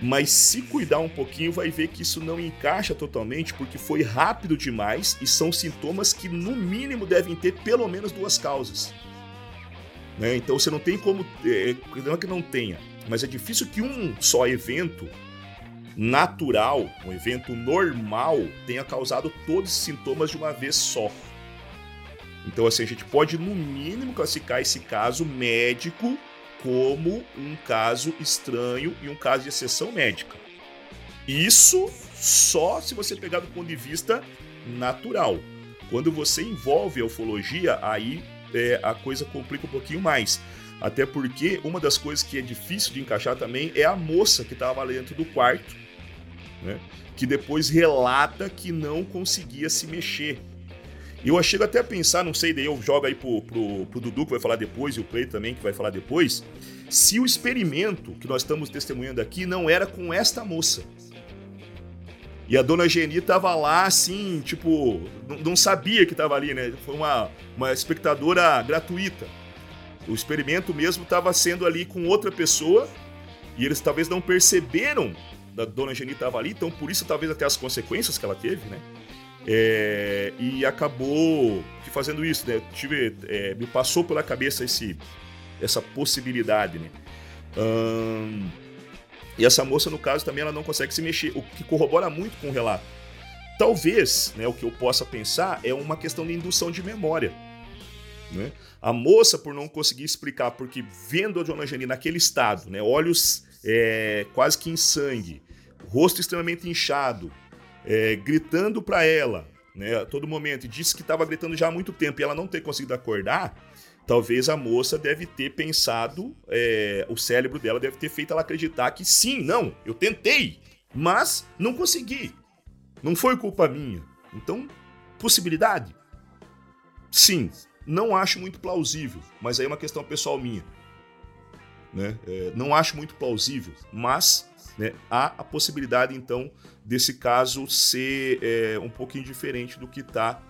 Speaker 4: mas se cuidar um pouquinho, vai ver que isso não encaixa totalmente, porque foi rápido demais e são sintomas que, no mínimo, devem ter pelo menos duas causas. Né? Então você não tem como. É, não é que não tenha, mas é difícil que um só evento natural, um evento normal, tenha causado todos os sintomas de uma vez só. Então, assim, a gente pode, no mínimo, classificar esse caso médico como um caso estranho e um caso de exceção médica. Isso só se você pegar do ponto de vista natural. Quando você envolve a ufologia, aí é, a coisa complica um pouquinho mais. Até porque uma das coisas que é difícil de encaixar também é a moça que estava lá dentro do quarto, né? que depois relata que não conseguia se mexer. E eu chego até a pensar, não sei, daí eu jogo aí pro, pro, pro Dudu que vai falar depois e o Play também que vai falar depois, se o experimento que nós estamos testemunhando aqui não era com esta moça. E a dona Geni tava lá assim, tipo, não, sabia que tava ali, né? Foi uma, uma espectadora gratuita. O experimento mesmo estava sendo ali com outra pessoa e eles talvez não perceberam da dona Geni estava ali, então por isso talvez até as consequências que ela teve, né? É, e acabou fazendo isso, né? Tive, é, me passou pela cabeça esse, essa possibilidade, né? Hum, e essa moça, no caso, também ela não consegue se mexer, o que corrobora muito com o relato. Talvez, né, o que eu possa pensar é uma questão de indução de memória. Né? A moça, por não conseguir explicar, porque vendo a Dona Jani naquele estado, né, olhos é, quase que em sangue, rosto extremamente inchado, é, gritando para ela, né, a todo momento, e disse que estava gritando já há muito tempo e ela não ter conseguido acordar, talvez a moça deve ter pensado, é, o cérebro dela deve ter feito ela acreditar que sim, não, eu tentei, mas não consegui. Não foi culpa minha. Então, possibilidade? Sim, não acho muito plausível, mas aí é uma questão pessoal minha. Né? É, não acho muito plausível, mas né, há a possibilidade então desse caso ser é, um pouquinho diferente do que está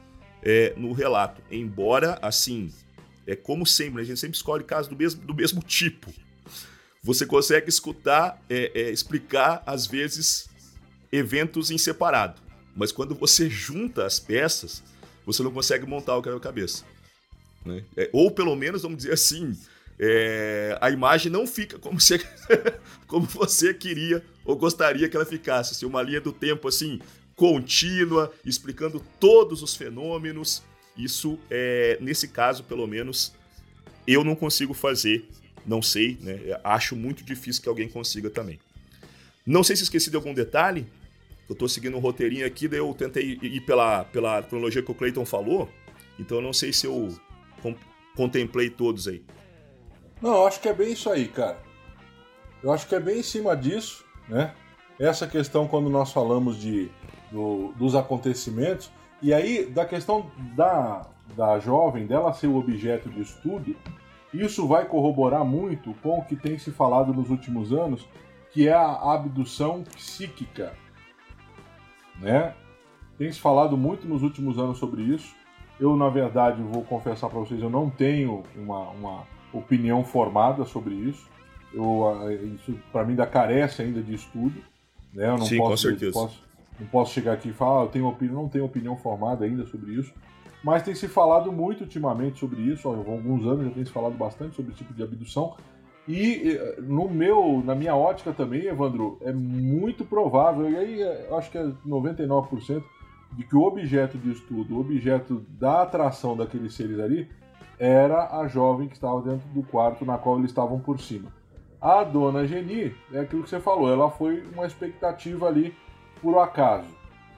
Speaker 4: é, no relato. Embora, assim, é como sempre, a gente sempre escolhe casos do mesmo, do mesmo tipo. Você consegue escutar, é, é, explicar, às vezes, eventos em separado. mas quando você junta as peças, você não consegue montar o quebra-cabeça. Né? É, ou pelo menos, vamos dizer assim, é, a imagem não fica como <laughs> você, como você queria ou gostaria que ela ficasse. Assim, uma linha do tempo assim contínua, explicando todos os fenômenos. Isso, é, nesse caso, pelo menos, eu não consigo fazer. Não sei, né? Acho muito difícil que alguém consiga também. Não sei se esqueci de algum detalhe. Eu estou seguindo um roteirinho aqui, daí eu tentei ir pela, pela cronologia que o Clayton falou. Então eu não sei se eu contemplei todos aí.
Speaker 2: Não, acho que é bem isso aí, cara. Eu acho que é bem em cima disso, né? Essa questão quando nós falamos de, do, dos acontecimentos, e aí da questão da, da jovem, dela ser o objeto de estudo, isso vai corroborar muito com o que tem se falado nos últimos anos, que é a abdução psíquica. Né? Tem se falado muito nos últimos anos sobre isso. Eu, na verdade, vou confessar para vocês, eu não tenho uma, uma opinião formada sobre isso. Eu, isso para mim ainda carece ainda de estudo. Né? Eu não
Speaker 4: Sim,
Speaker 2: posso,
Speaker 4: com certeza.
Speaker 2: Posso, não posso chegar aqui e falar, ah, eu tenho opinião, não tenho opinião formada ainda sobre isso. Mas tem se falado muito ultimamente sobre isso. Há alguns anos já tem se falado bastante sobre esse tipo de abdução. E no meu, na minha ótica também, Evandro, é muito provável, e aí eu acho que é 99%, de que o objeto de estudo, o objeto da atração daqueles seres ali, era a jovem que estava dentro do quarto na qual eles estavam por cima. A dona Geni, é aquilo que você falou, ela foi uma expectativa ali por acaso,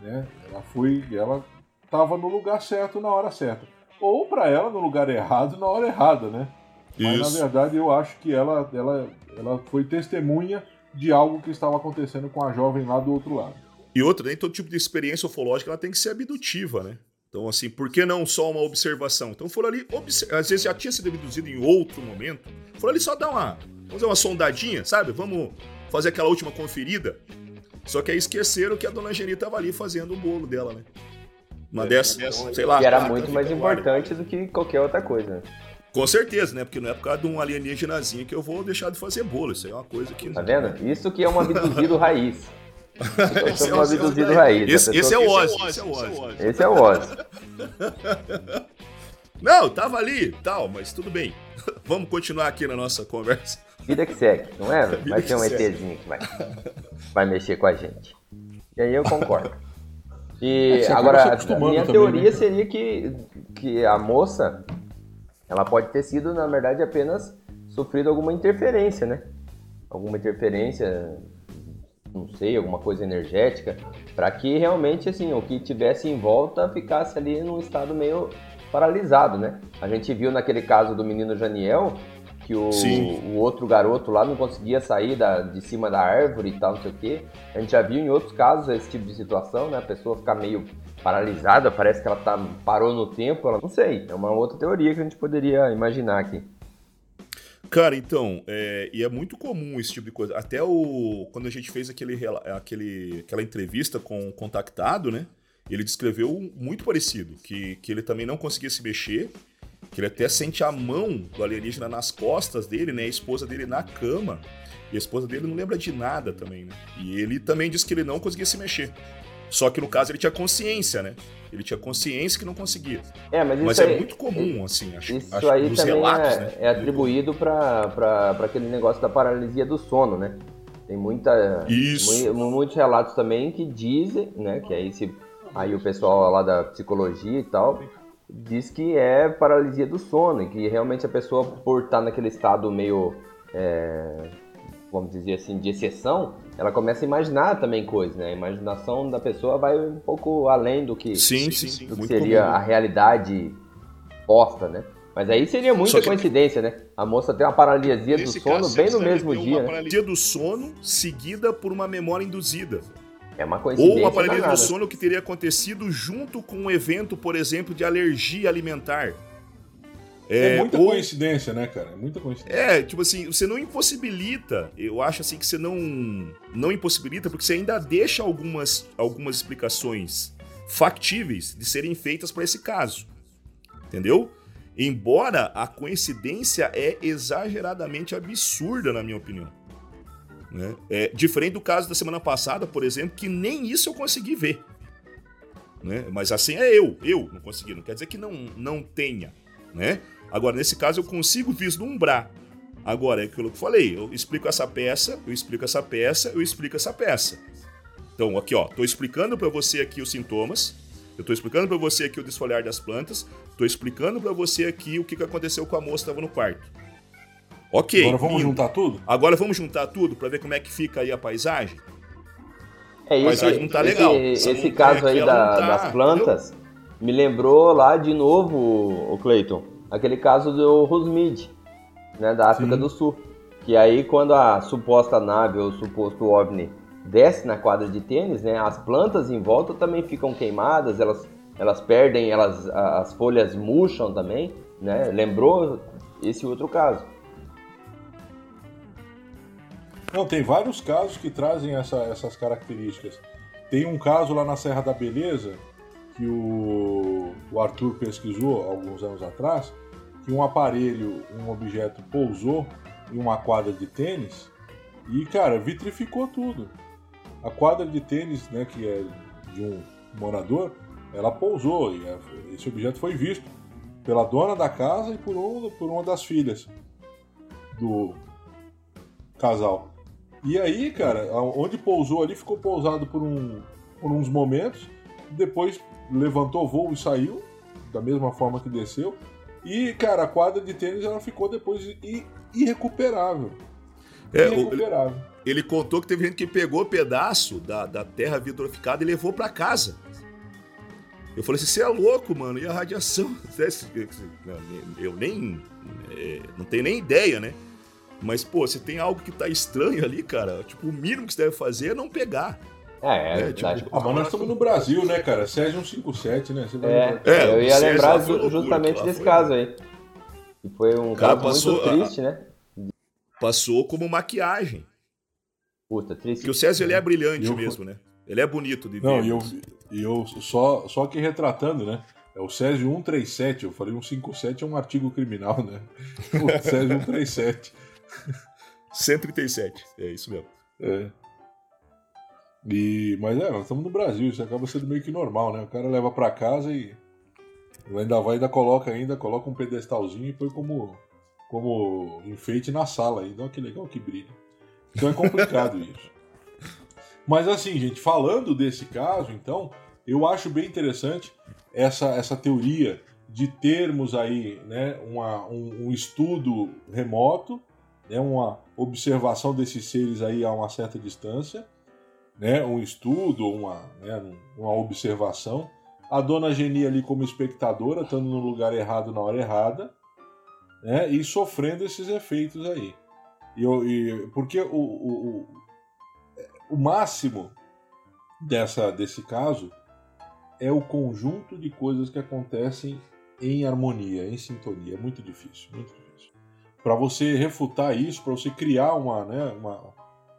Speaker 2: né? Ela foi, ela estava no lugar certo na hora certa, ou para ela no lugar errado na hora errada, né? Mas Isso. na verdade eu acho que ela, ela, ela foi testemunha de algo que estava acontecendo com a jovem lá do outro lado.
Speaker 4: E outra, nem todo tipo de experiência ufológica ela tem que ser abdutiva, né? Então, assim, por que não só uma observação? Então, foram ali, às vezes já tinha sido abduzido em outro momento, foram ali só dar uma, vamos fazer uma sondadinha, sabe? Vamos fazer aquela última conferida. Só que aí esqueceram que a dona Geni estava ali fazendo o bolo dela, né? Uma é, dessas, sei lá.
Speaker 3: E era muito mais importante do que qualquer outra coisa.
Speaker 4: Com certeza, né? Porque não é por causa de um alienígenazinho que eu vou deixar de fazer bolo. Isso aí é uma coisa que.
Speaker 3: Tá vendo? Isso que é um abduzido <laughs> raiz. Esse é um abduzido raiz.
Speaker 4: Esse, esse, é o Oz. Esse é o
Speaker 3: Oz. Esse é o Oz.
Speaker 4: Não, tava ali tal, mas tudo bem. <laughs> Vamos continuar aqui na nossa conversa.
Speaker 3: Vida que segue, não é? Vai ter um ETzinho que vai, vai mexer com a gente. E aí eu concordo. E é agora, a minha também, teoria né? seria que, que a moça ela pode ter sido, na verdade, apenas sofrido alguma interferência, né? Alguma interferência, não sei, alguma coisa energética, para que realmente, assim, o que tivesse em volta ficasse ali num estado meio paralisado, né? A gente viu naquele caso do menino Janiel que o, o, outro garoto lá não conseguia sair da, de cima da árvore e tal, não sei o quê. A gente já viu em outros casos esse tipo de situação, né? A pessoa ficar meio paralisada, parece que ela tá, parou no tempo, ela não sei, é uma outra teoria que a gente poderia imaginar aqui.
Speaker 4: Cara, então, é, e é muito comum esse tipo de coisa. Até o quando a gente fez aquele, aquele, aquela entrevista com o contactado, né? Ele descreveu muito parecido, que, que ele também não conseguia se mexer, que ele até sente a mão do alienígena nas costas dele, né? A esposa dele na cama. E a esposa dele não lembra de nada também, né? E ele também disse que ele não conseguia se mexer. Só que no caso ele tinha consciência, né? Ele tinha consciência que não conseguia.
Speaker 3: É, mas,
Speaker 4: mas
Speaker 3: é
Speaker 4: aí, muito comum, assim, acho,
Speaker 3: isso
Speaker 4: acho
Speaker 3: aí também
Speaker 4: relatos,
Speaker 3: é,
Speaker 4: né?
Speaker 3: é atribuído para aquele negócio da paralisia do sono, né? Tem muita,
Speaker 4: isso.
Speaker 3: muitos relatos também que dizem, né? Que aí, se, aí o pessoal lá da psicologia e tal diz que é paralisia do sono e que realmente a pessoa, por estar naquele estado meio, é, vamos dizer assim, de exceção, ela começa a imaginar também coisas, né? A imaginação da pessoa vai um pouco além do que,
Speaker 4: sim, sim,
Speaker 3: do que seria comum. a realidade posta, né? Mas aí seria muita que... coincidência, né? A moça tem uma paralisia do sono caso, bem no mesmo dia. Uma
Speaker 4: né? paralisia do sono seguida por uma memória induzida.
Speaker 3: É uma coincidência.
Speaker 4: Ou uma paralisia do sono que teria acontecido junto com um evento, por exemplo, de alergia alimentar.
Speaker 2: É, é muita ou... coincidência, né, cara? É muita coincidência. É,
Speaker 4: tipo assim, você não impossibilita. Eu acho assim que você não não impossibilita porque você ainda deixa algumas algumas explicações factíveis de serem feitas para esse caso. Entendeu? Embora a coincidência é exageradamente absurda, na minha opinião. Né? É, diferente do caso da semana passada, por exemplo, que nem isso eu consegui ver. né? Mas assim é eu, eu não consegui, não quer dizer que não, não tenha, né? Agora, nesse caso, eu consigo vislumbrar. Agora, é aquilo que eu falei, eu explico essa peça, eu explico essa peça, eu explico essa peça. Então, aqui, ó, tô explicando para você aqui os sintomas, eu tô explicando para você aqui o desfolhar das plantas, tô explicando para você aqui o que, que aconteceu com a moça que estava no quarto. Ok.
Speaker 2: Agora vamos
Speaker 4: lindo.
Speaker 2: juntar tudo?
Speaker 4: Agora vamos juntar tudo para ver como é que fica aí a paisagem?
Speaker 3: É,
Speaker 4: A
Speaker 3: esse,
Speaker 4: paisagem não tá legal.
Speaker 3: Esse,
Speaker 4: Essa
Speaker 3: esse
Speaker 4: montanha
Speaker 3: caso aí da-
Speaker 4: tá,
Speaker 3: das plantas me lembrou lá de novo, o Cleiton, aquele caso do Rosmid, né, da África
Speaker 2: Sim.
Speaker 3: do Sul. Que aí quando a suposta nave ou o suposto OVNI desce na quadra de tênis, né, as plantas em volta também ficam queimadas, elas, elas perdem, elas, as folhas murcham também, né? Lembrou esse outro caso.
Speaker 2: Não, tem vários casos que trazem essa- essas características. Tem um caso lá na Serra da Beleza que o, o Arthur pesquisou alguns anos atrás, que um aparelho, um objeto pousou em uma quadra de tênis e, cara, vitrificou tudo. A quadra de tênis, né, que é de um morador, ela pousou e esse objeto foi visto pela dona da casa e por, um, por uma das filhas do casal. E aí, cara, onde pousou ali ficou pousado por, um, por uns momentos, depois levantou voo e saiu, da mesma forma que desceu. E, cara, a quadra de tênis ela ficou depois irrecuperável.
Speaker 4: É, o-
Speaker 2: irrecuperável.
Speaker 4: ele contou que teve gente que pegou pedaço da, da terra vitrificada e levou para casa. Eu falei assim, você é louco, mano, e a radiação? <laughs> Eu nem. é, não tenho nem ideia, né? Mas, pô, se tem algo que tá estranho ali, cara, tipo, o mínimo que você deve fazer é não pegar.
Speaker 3: É, é,
Speaker 4: É,
Speaker 3: verdade.
Speaker 4: tipo,
Speaker 2: Ah, mas nós estamos no Brasil, né, cara? Césio 157, né? Você vai
Speaker 3: É.
Speaker 4: É,
Speaker 3: eu ia
Speaker 4: César
Speaker 3: lembrar
Speaker 4: loucura,
Speaker 3: justamente desse
Speaker 4: foi-
Speaker 3: caso aí. Que foi um
Speaker 4: cara
Speaker 3: caso
Speaker 4: passou
Speaker 3: muito
Speaker 4: a-
Speaker 3: triste, né?
Speaker 4: Passou como maquiagem.
Speaker 3: Puta, triste.
Speaker 4: Porque o César, ele é brilhante
Speaker 2: Eu-
Speaker 4: mesmo, né? Ele é bonito de ver.
Speaker 2: Não, e eu, e eu só, só que retratando, né? É o Césio 137, eu falei 157 é um artigo criminal, né? <laughs> O Césio 137.
Speaker 4: 137, é isso mesmo.
Speaker 2: É. E, mas é, nós estamos no Brasil, isso acaba sendo meio que normal, né? O cara leva pra casa e ainda vai, ainda coloca ainda, coloca um pedestalzinho e põe como, como enfeite na sala aí. Olha que legal que brilha. Então é complicado <laughs> isso. Mas assim, gente, falando desse caso, então, eu acho bem interessante essa, essa teoria de termos aí né, uma, um, um estudo remoto, né, uma observação desses seres aí a uma certa distância, né, um estudo, uma, né, uma observação. A dona Geni ali como espectadora, estando no lugar errado na hora errada, né, e sofrendo esses efeitos aí. E, e- porque o, o, o, o máximo dessa, desse caso é o conjunto de coisas que acontecem em harmonia, em sintonia. É muito difícil, muito difícil. Para você refutar isso, para você criar uma, né, uma,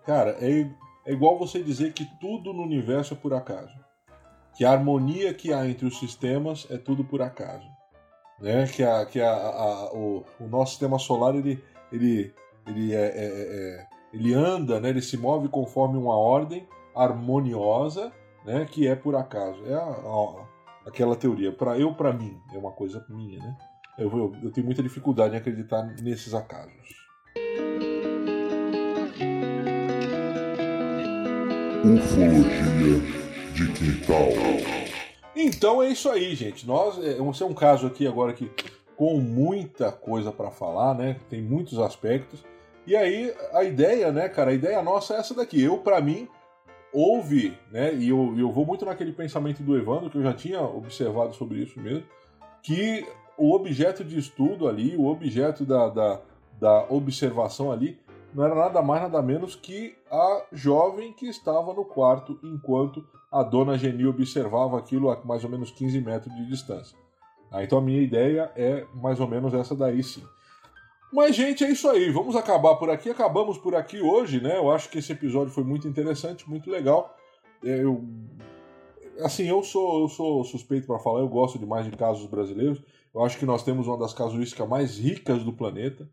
Speaker 2: cara, é, é igual você dizer que tudo no universo é por acaso, que a harmonia que há entre os sistemas é tudo por acaso, né? Que a, que a, a- o, o nosso sistema solar ele, ele, ele é, é- é- ele anda, né? Ele se move conforme uma ordem harmoniosa, né? Que é por acaso. É a- a- aquela teoria. Para eu, para mim, é uma coisa minha, né? Eu, eu, eu tenho muita dificuldade em acreditar nesses acasos.
Speaker 1: Ufologia de quintal.
Speaker 2: Então é isso aí, gente. Nós, é, esse é um caso aqui agora que com muita coisa para falar, né? Tem muitos aspectos. E aí a ideia, né, cara? A ideia nossa é essa daqui. Eu, para mim, houve, né? E eu, eu vou muito naquele pensamento do Evandro que eu já tinha observado sobre isso mesmo, que o objeto de estudo ali, o objeto da, da, da observação ali, não era nada mais nada menos que a jovem que estava no quarto enquanto a dona Geni observava aquilo a mais ou menos 15 metros de distância. Ah, então a minha ideia é mais ou menos essa daí sim. Mas, gente, é isso aí. Vamos acabar por aqui. Acabamos por aqui hoje, né? Eu acho que esse episódio foi muito interessante, muito legal. É, Eu, assim, eu sou, eu sou suspeito para falar, eu gosto demais de casos brasileiros. Eu acho que nós temos uma das casuísticas mais ricas do planeta.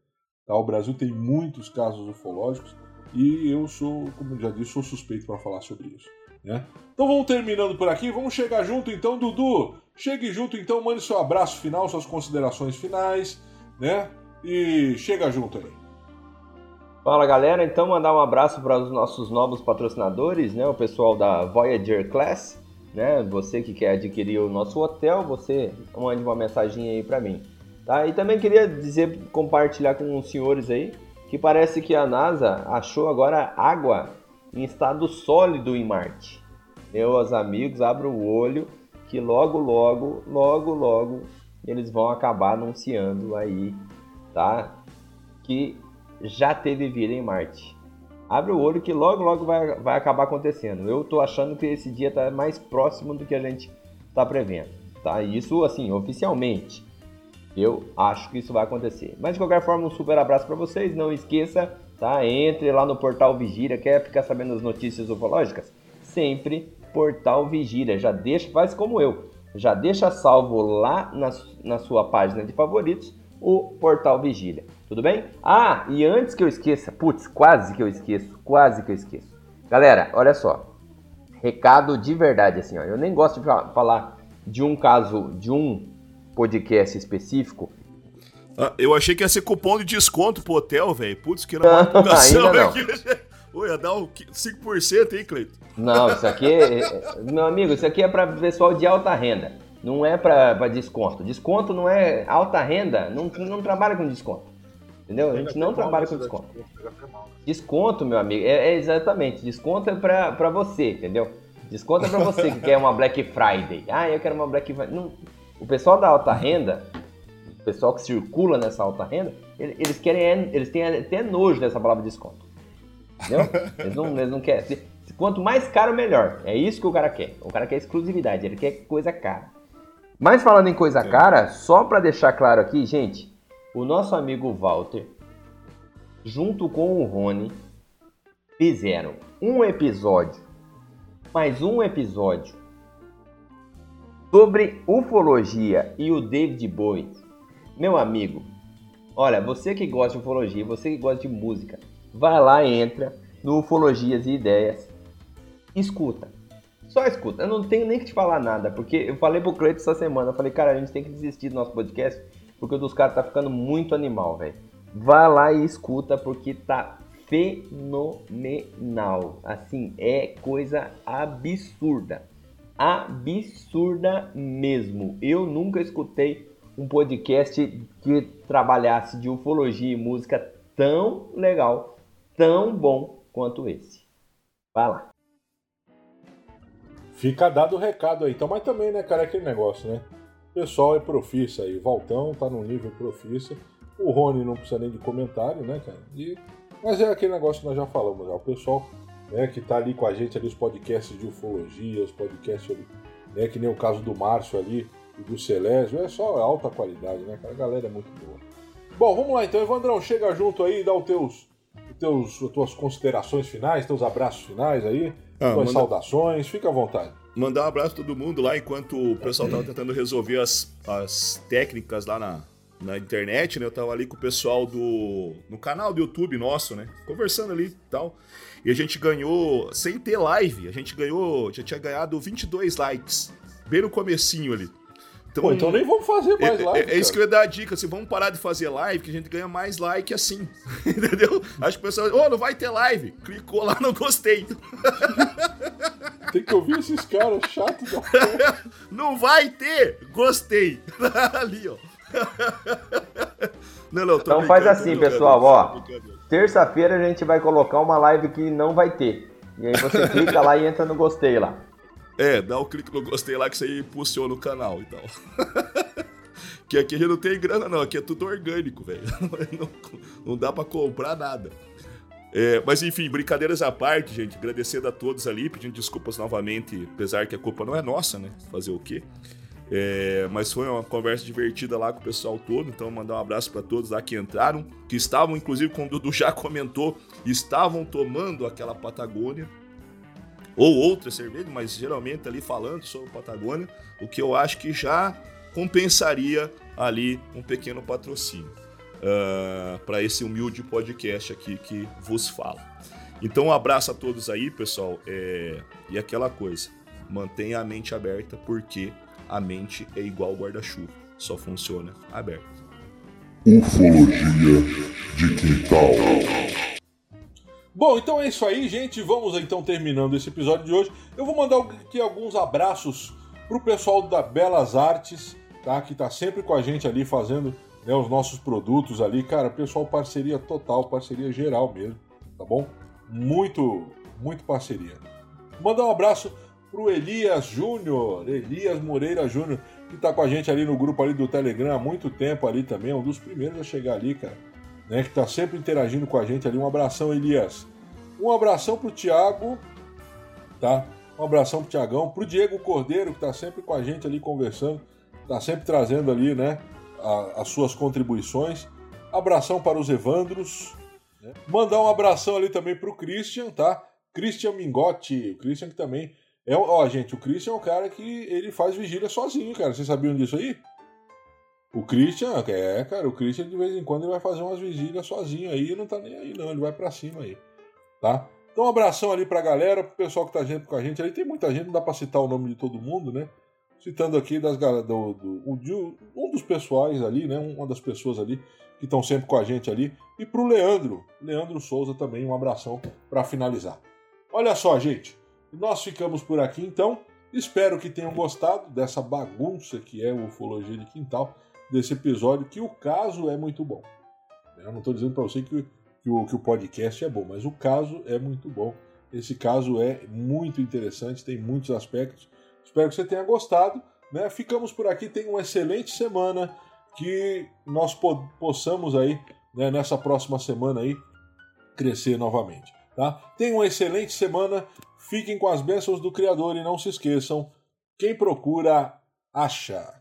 Speaker 2: Tá? O Brasil tem muitos casos ufológicos e eu sou, como já disse, sou suspeito para falar sobre isso. Né? Então vamos terminando por aqui, vamos chegar junto então, Dudu. Chegue junto então, mande seu abraço final, suas considerações finais, né? E chega junto aí.
Speaker 3: Fala galera, então mandar um abraço para os nossos novos patrocinadores, né? O pessoal da Voyager Class, né? Você que quer adquirir o nosso hotel, você mande uma mensagem aí para mim. Tá? E também queria dizer, compartilhar com os senhores aí, que parece que a NASA achou agora água em estado sólido em Marte. Meus amigos, abram o olho que logo, logo, logo, logo eles vão acabar anunciando aí, tá? Que já teve vida em Marte. Abre o olho que logo, logo vai, vai acabar acontecendo. Eu tô achando que esse dia tá mais próximo do que a gente tá prevendo, tá? Isso, assim, oficialmente. Eu acho que isso vai acontecer. Mas de qualquer forma, um super abraço para vocês. Não esqueça, tá? Entre lá no portal Vigília. Quer ficar sabendo as notícias ufológicas? Sempre portal Vigília. Já deixa, faz como eu. Já deixa salvo lá na, na sua página de favoritos o portal Vigília. Tudo bem? Ah, e antes que eu esqueça, putz, quase que eu esqueço, quase que eu esqueço. Galera, olha só. Recado de verdade, assim, ó. Eu nem gosto de falar de um caso, de um podcast específico.
Speaker 4: Ah, eu achei que ia ser cupom de desconto pro hotel, velho. Putz, que <laughs> era uma empolgação aqui. <laughs> Oi, ia dar um 5%, hein, Cleiton?
Speaker 3: Não, isso aqui, é, é, meu amigo, isso aqui é para pessoal de alta renda. Não é para desconto. Desconto não é alta renda, não, não trabalha com desconto. Entendeu? A gente não trabalha com desconto. Desconto, meu amigo, é, é exatamente. Desconto é para você, entendeu? Desconto é para você que quer uma Black Friday. Ah, eu quero uma Black Friday. Não, o pessoal da alta renda, o pessoal que circula nessa alta renda, eles querem, eles têm até nojo dessa palavra desconto. Entendeu? Eles não, eles não querem. Quanto mais caro, melhor. É isso que o cara quer. O cara quer exclusividade, ele quer coisa cara. Mas falando em coisa cara, só para deixar claro aqui, gente, o nosso amigo Walter, junto com o Rony, fizeram um episódio, mais um episódio Sobre ufologia e o David Bowie, meu amigo, olha, você que gosta de ufologia, você que gosta de música, vai lá e entra no Ufologias e Ideias, escuta. Só escuta, eu não tenho nem que te falar nada, porque eu falei pro Cleiton essa semana, eu falei, cara, a gente tem que desistir do nosso podcast, porque o dos caras tá ficando muito animal, velho. Vai lá e escuta, porque tá fenomenal. Assim, é coisa absurda absurda mesmo. Eu nunca escutei um podcast que trabalhasse de ufologia e música tão legal, tão bom quanto esse. Vai lá.
Speaker 2: Fica dado o recado aí. Então, mas também, né, cara, é aquele negócio, né? Pessoal é profissa aí. O Valtão tá no nível profissa. O Rony não precisa nem de comentário, né, cara? E... Mas é aquele negócio que nós já falamos já. O pessoal né, que está ali com a gente ali, os podcasts de ufologia, os podcasts sobre, né, que nem o caso do Márcio ali e do Celésio, é só alta qualidade, né, cara? A galera é muito boa. Bom, vamos lá então, Evandrão, chega junto aí, dá os teus, teus, as tuas considerações finais, teus abraços finais aí, ah, tuas manda... saudações, fica à vontade.
Speaker 4: Mandar um abraço a todo mundo lá, enquanto o pessoal tava tentando resolver as, as técnicas lá na, na internet, né? Eu tava ali com o pessoal do no canal do YouTube nosso, né? Conversando ali e tal. E a gente ganhou sem ter live, a gente ganhou, já tinha ganhado 22 likes, bem no comecinho ali.
Speaker 2: Então, Pô, então nem vamos fazer mais
Speaker 4: é,
Speaker 2: live.
Speaker 4: É, é isso que eu ia dar a dica, assim, vamos parar de fazer live, que a gente ganha mais like assim. <laughs> Entendeu? Acho que o pessoal, ô, oh, não vai ter live. Clicou lá, não gostei. <laughs>
Speaker 2: Tem que ouvir esses caras chatos da <laughs>
Speaker 4: Não vai ter, gostei. Ali, ó.
Speaker 3: Não, não, então faz assim, pessoal, ó. Terça-feira a gente vai colocar uma live que não vai ter. E aí você clica lá e entra no gostei lá.
Speaker 4: É, dá o um clique no gostei lá que você impulsiona o canal e tal. <laughs> que aqui a gente não tem grana, não. Aqui é tudo orgânico, velho. <laughs> Não, não, dá para comprar nada. É, mas enfim, brincadeiras à parte, gente. Agradecendo a todos ali, pedindo desculpas novamente, apesar que a culpa não é nossa, né? Fazer o quê? É, mas foi uma conversa divertida lá com o pessoal todo, então mandar um abraço para todos lá que entraram, que estavam, inclusive, como o Dudu já comentou, estavam tomando aquela Patagônia, ou outra cerveja, mas geralmente ali falando sobre Patagônia, o que eu acho que já compensaria ali um pequeno patrocínio uh, ah, para esse humilde podcast aqui que vos fala. Então, um abraço a todos aí, pessoal. É... E aquela coisa, mantenha a mente aberta, porque a mente é igual guarda-chuva, só funciona aberta.
Speaker 1: Ufologia de Quintal.
Speaker 2: Bom, então é isso aí, gente. Vamos então terminando esse episódio de hoje. Eu vou mandar aqui alguns abraços pro pessoal da Belas Artes, tá? Que tá sempre com a gente ali fazendo né, os nossos produtos ali. Cara, pessoal, parceria total, parceria geral mesmo, tá bom? Muito, muito parceria. Mandar um abraço pro Elias Júnior, Elias Moreira Júnior, que tá com a gente ali no grupo ali do Telegram há muito tempo ali também, é um dos primeiros a chegar ali, cara. Né, que tá sempre interagindo com a gente ali. Um abração, Elias. Um abração pro Thiago, tá? Um abração pro Tiagão, pro Diego Cordeiro, que tá sempre com a gente ali conversando, tá sempre trazendo ali, né, a, as suas contribuições. Abração para os Evandros. Né? Mandar um abração ali também pro Christian, tá? Christian Mingotti, o Christian que também é, ó, gente, o Christian é um cara que ele faz vigília sozinho, cara. Vocês sabiam disso aí? O Christian, é, cara, o Christian de vez em quando ele vai fazer umas vigílias sozinho aí, não tá nem aí não, ele vai para cima aí, tá? Então um abração ali pra galera, pro pessoal que tá junto com a gente ali. Tem muita gente, não dá pra citar o nome de todo mundo, né? Citando aqui das do, do, um dos pessoais ali, né? Uma das pessoas ali que estão sempre com a gente ali. E pro Leandro, Leandro Souza também, um abração para finalizar. Olha só, gente. Nós ficamos por aqui então. Espero que tenham gostado dessa bagunça que é o Ufologia de Quintal, desse episódio, que o caso é muito bom. Eu não estou dizendo para você que, que, o, que o podcast é bom, mas o caso é muito bom. Esse caso é muito interessante, tem muitos aspectos. Espero que você tenha gostado. Né? Ficamos por aqui, tenha uma excelente semana, que nós po possamos aí, né, nessa próxima semana aí, crescer novamente. Tá? Tenha uma excelente semana. Fiquem com as bênçãos do Criador e não se esqueçam: quem procura, acha.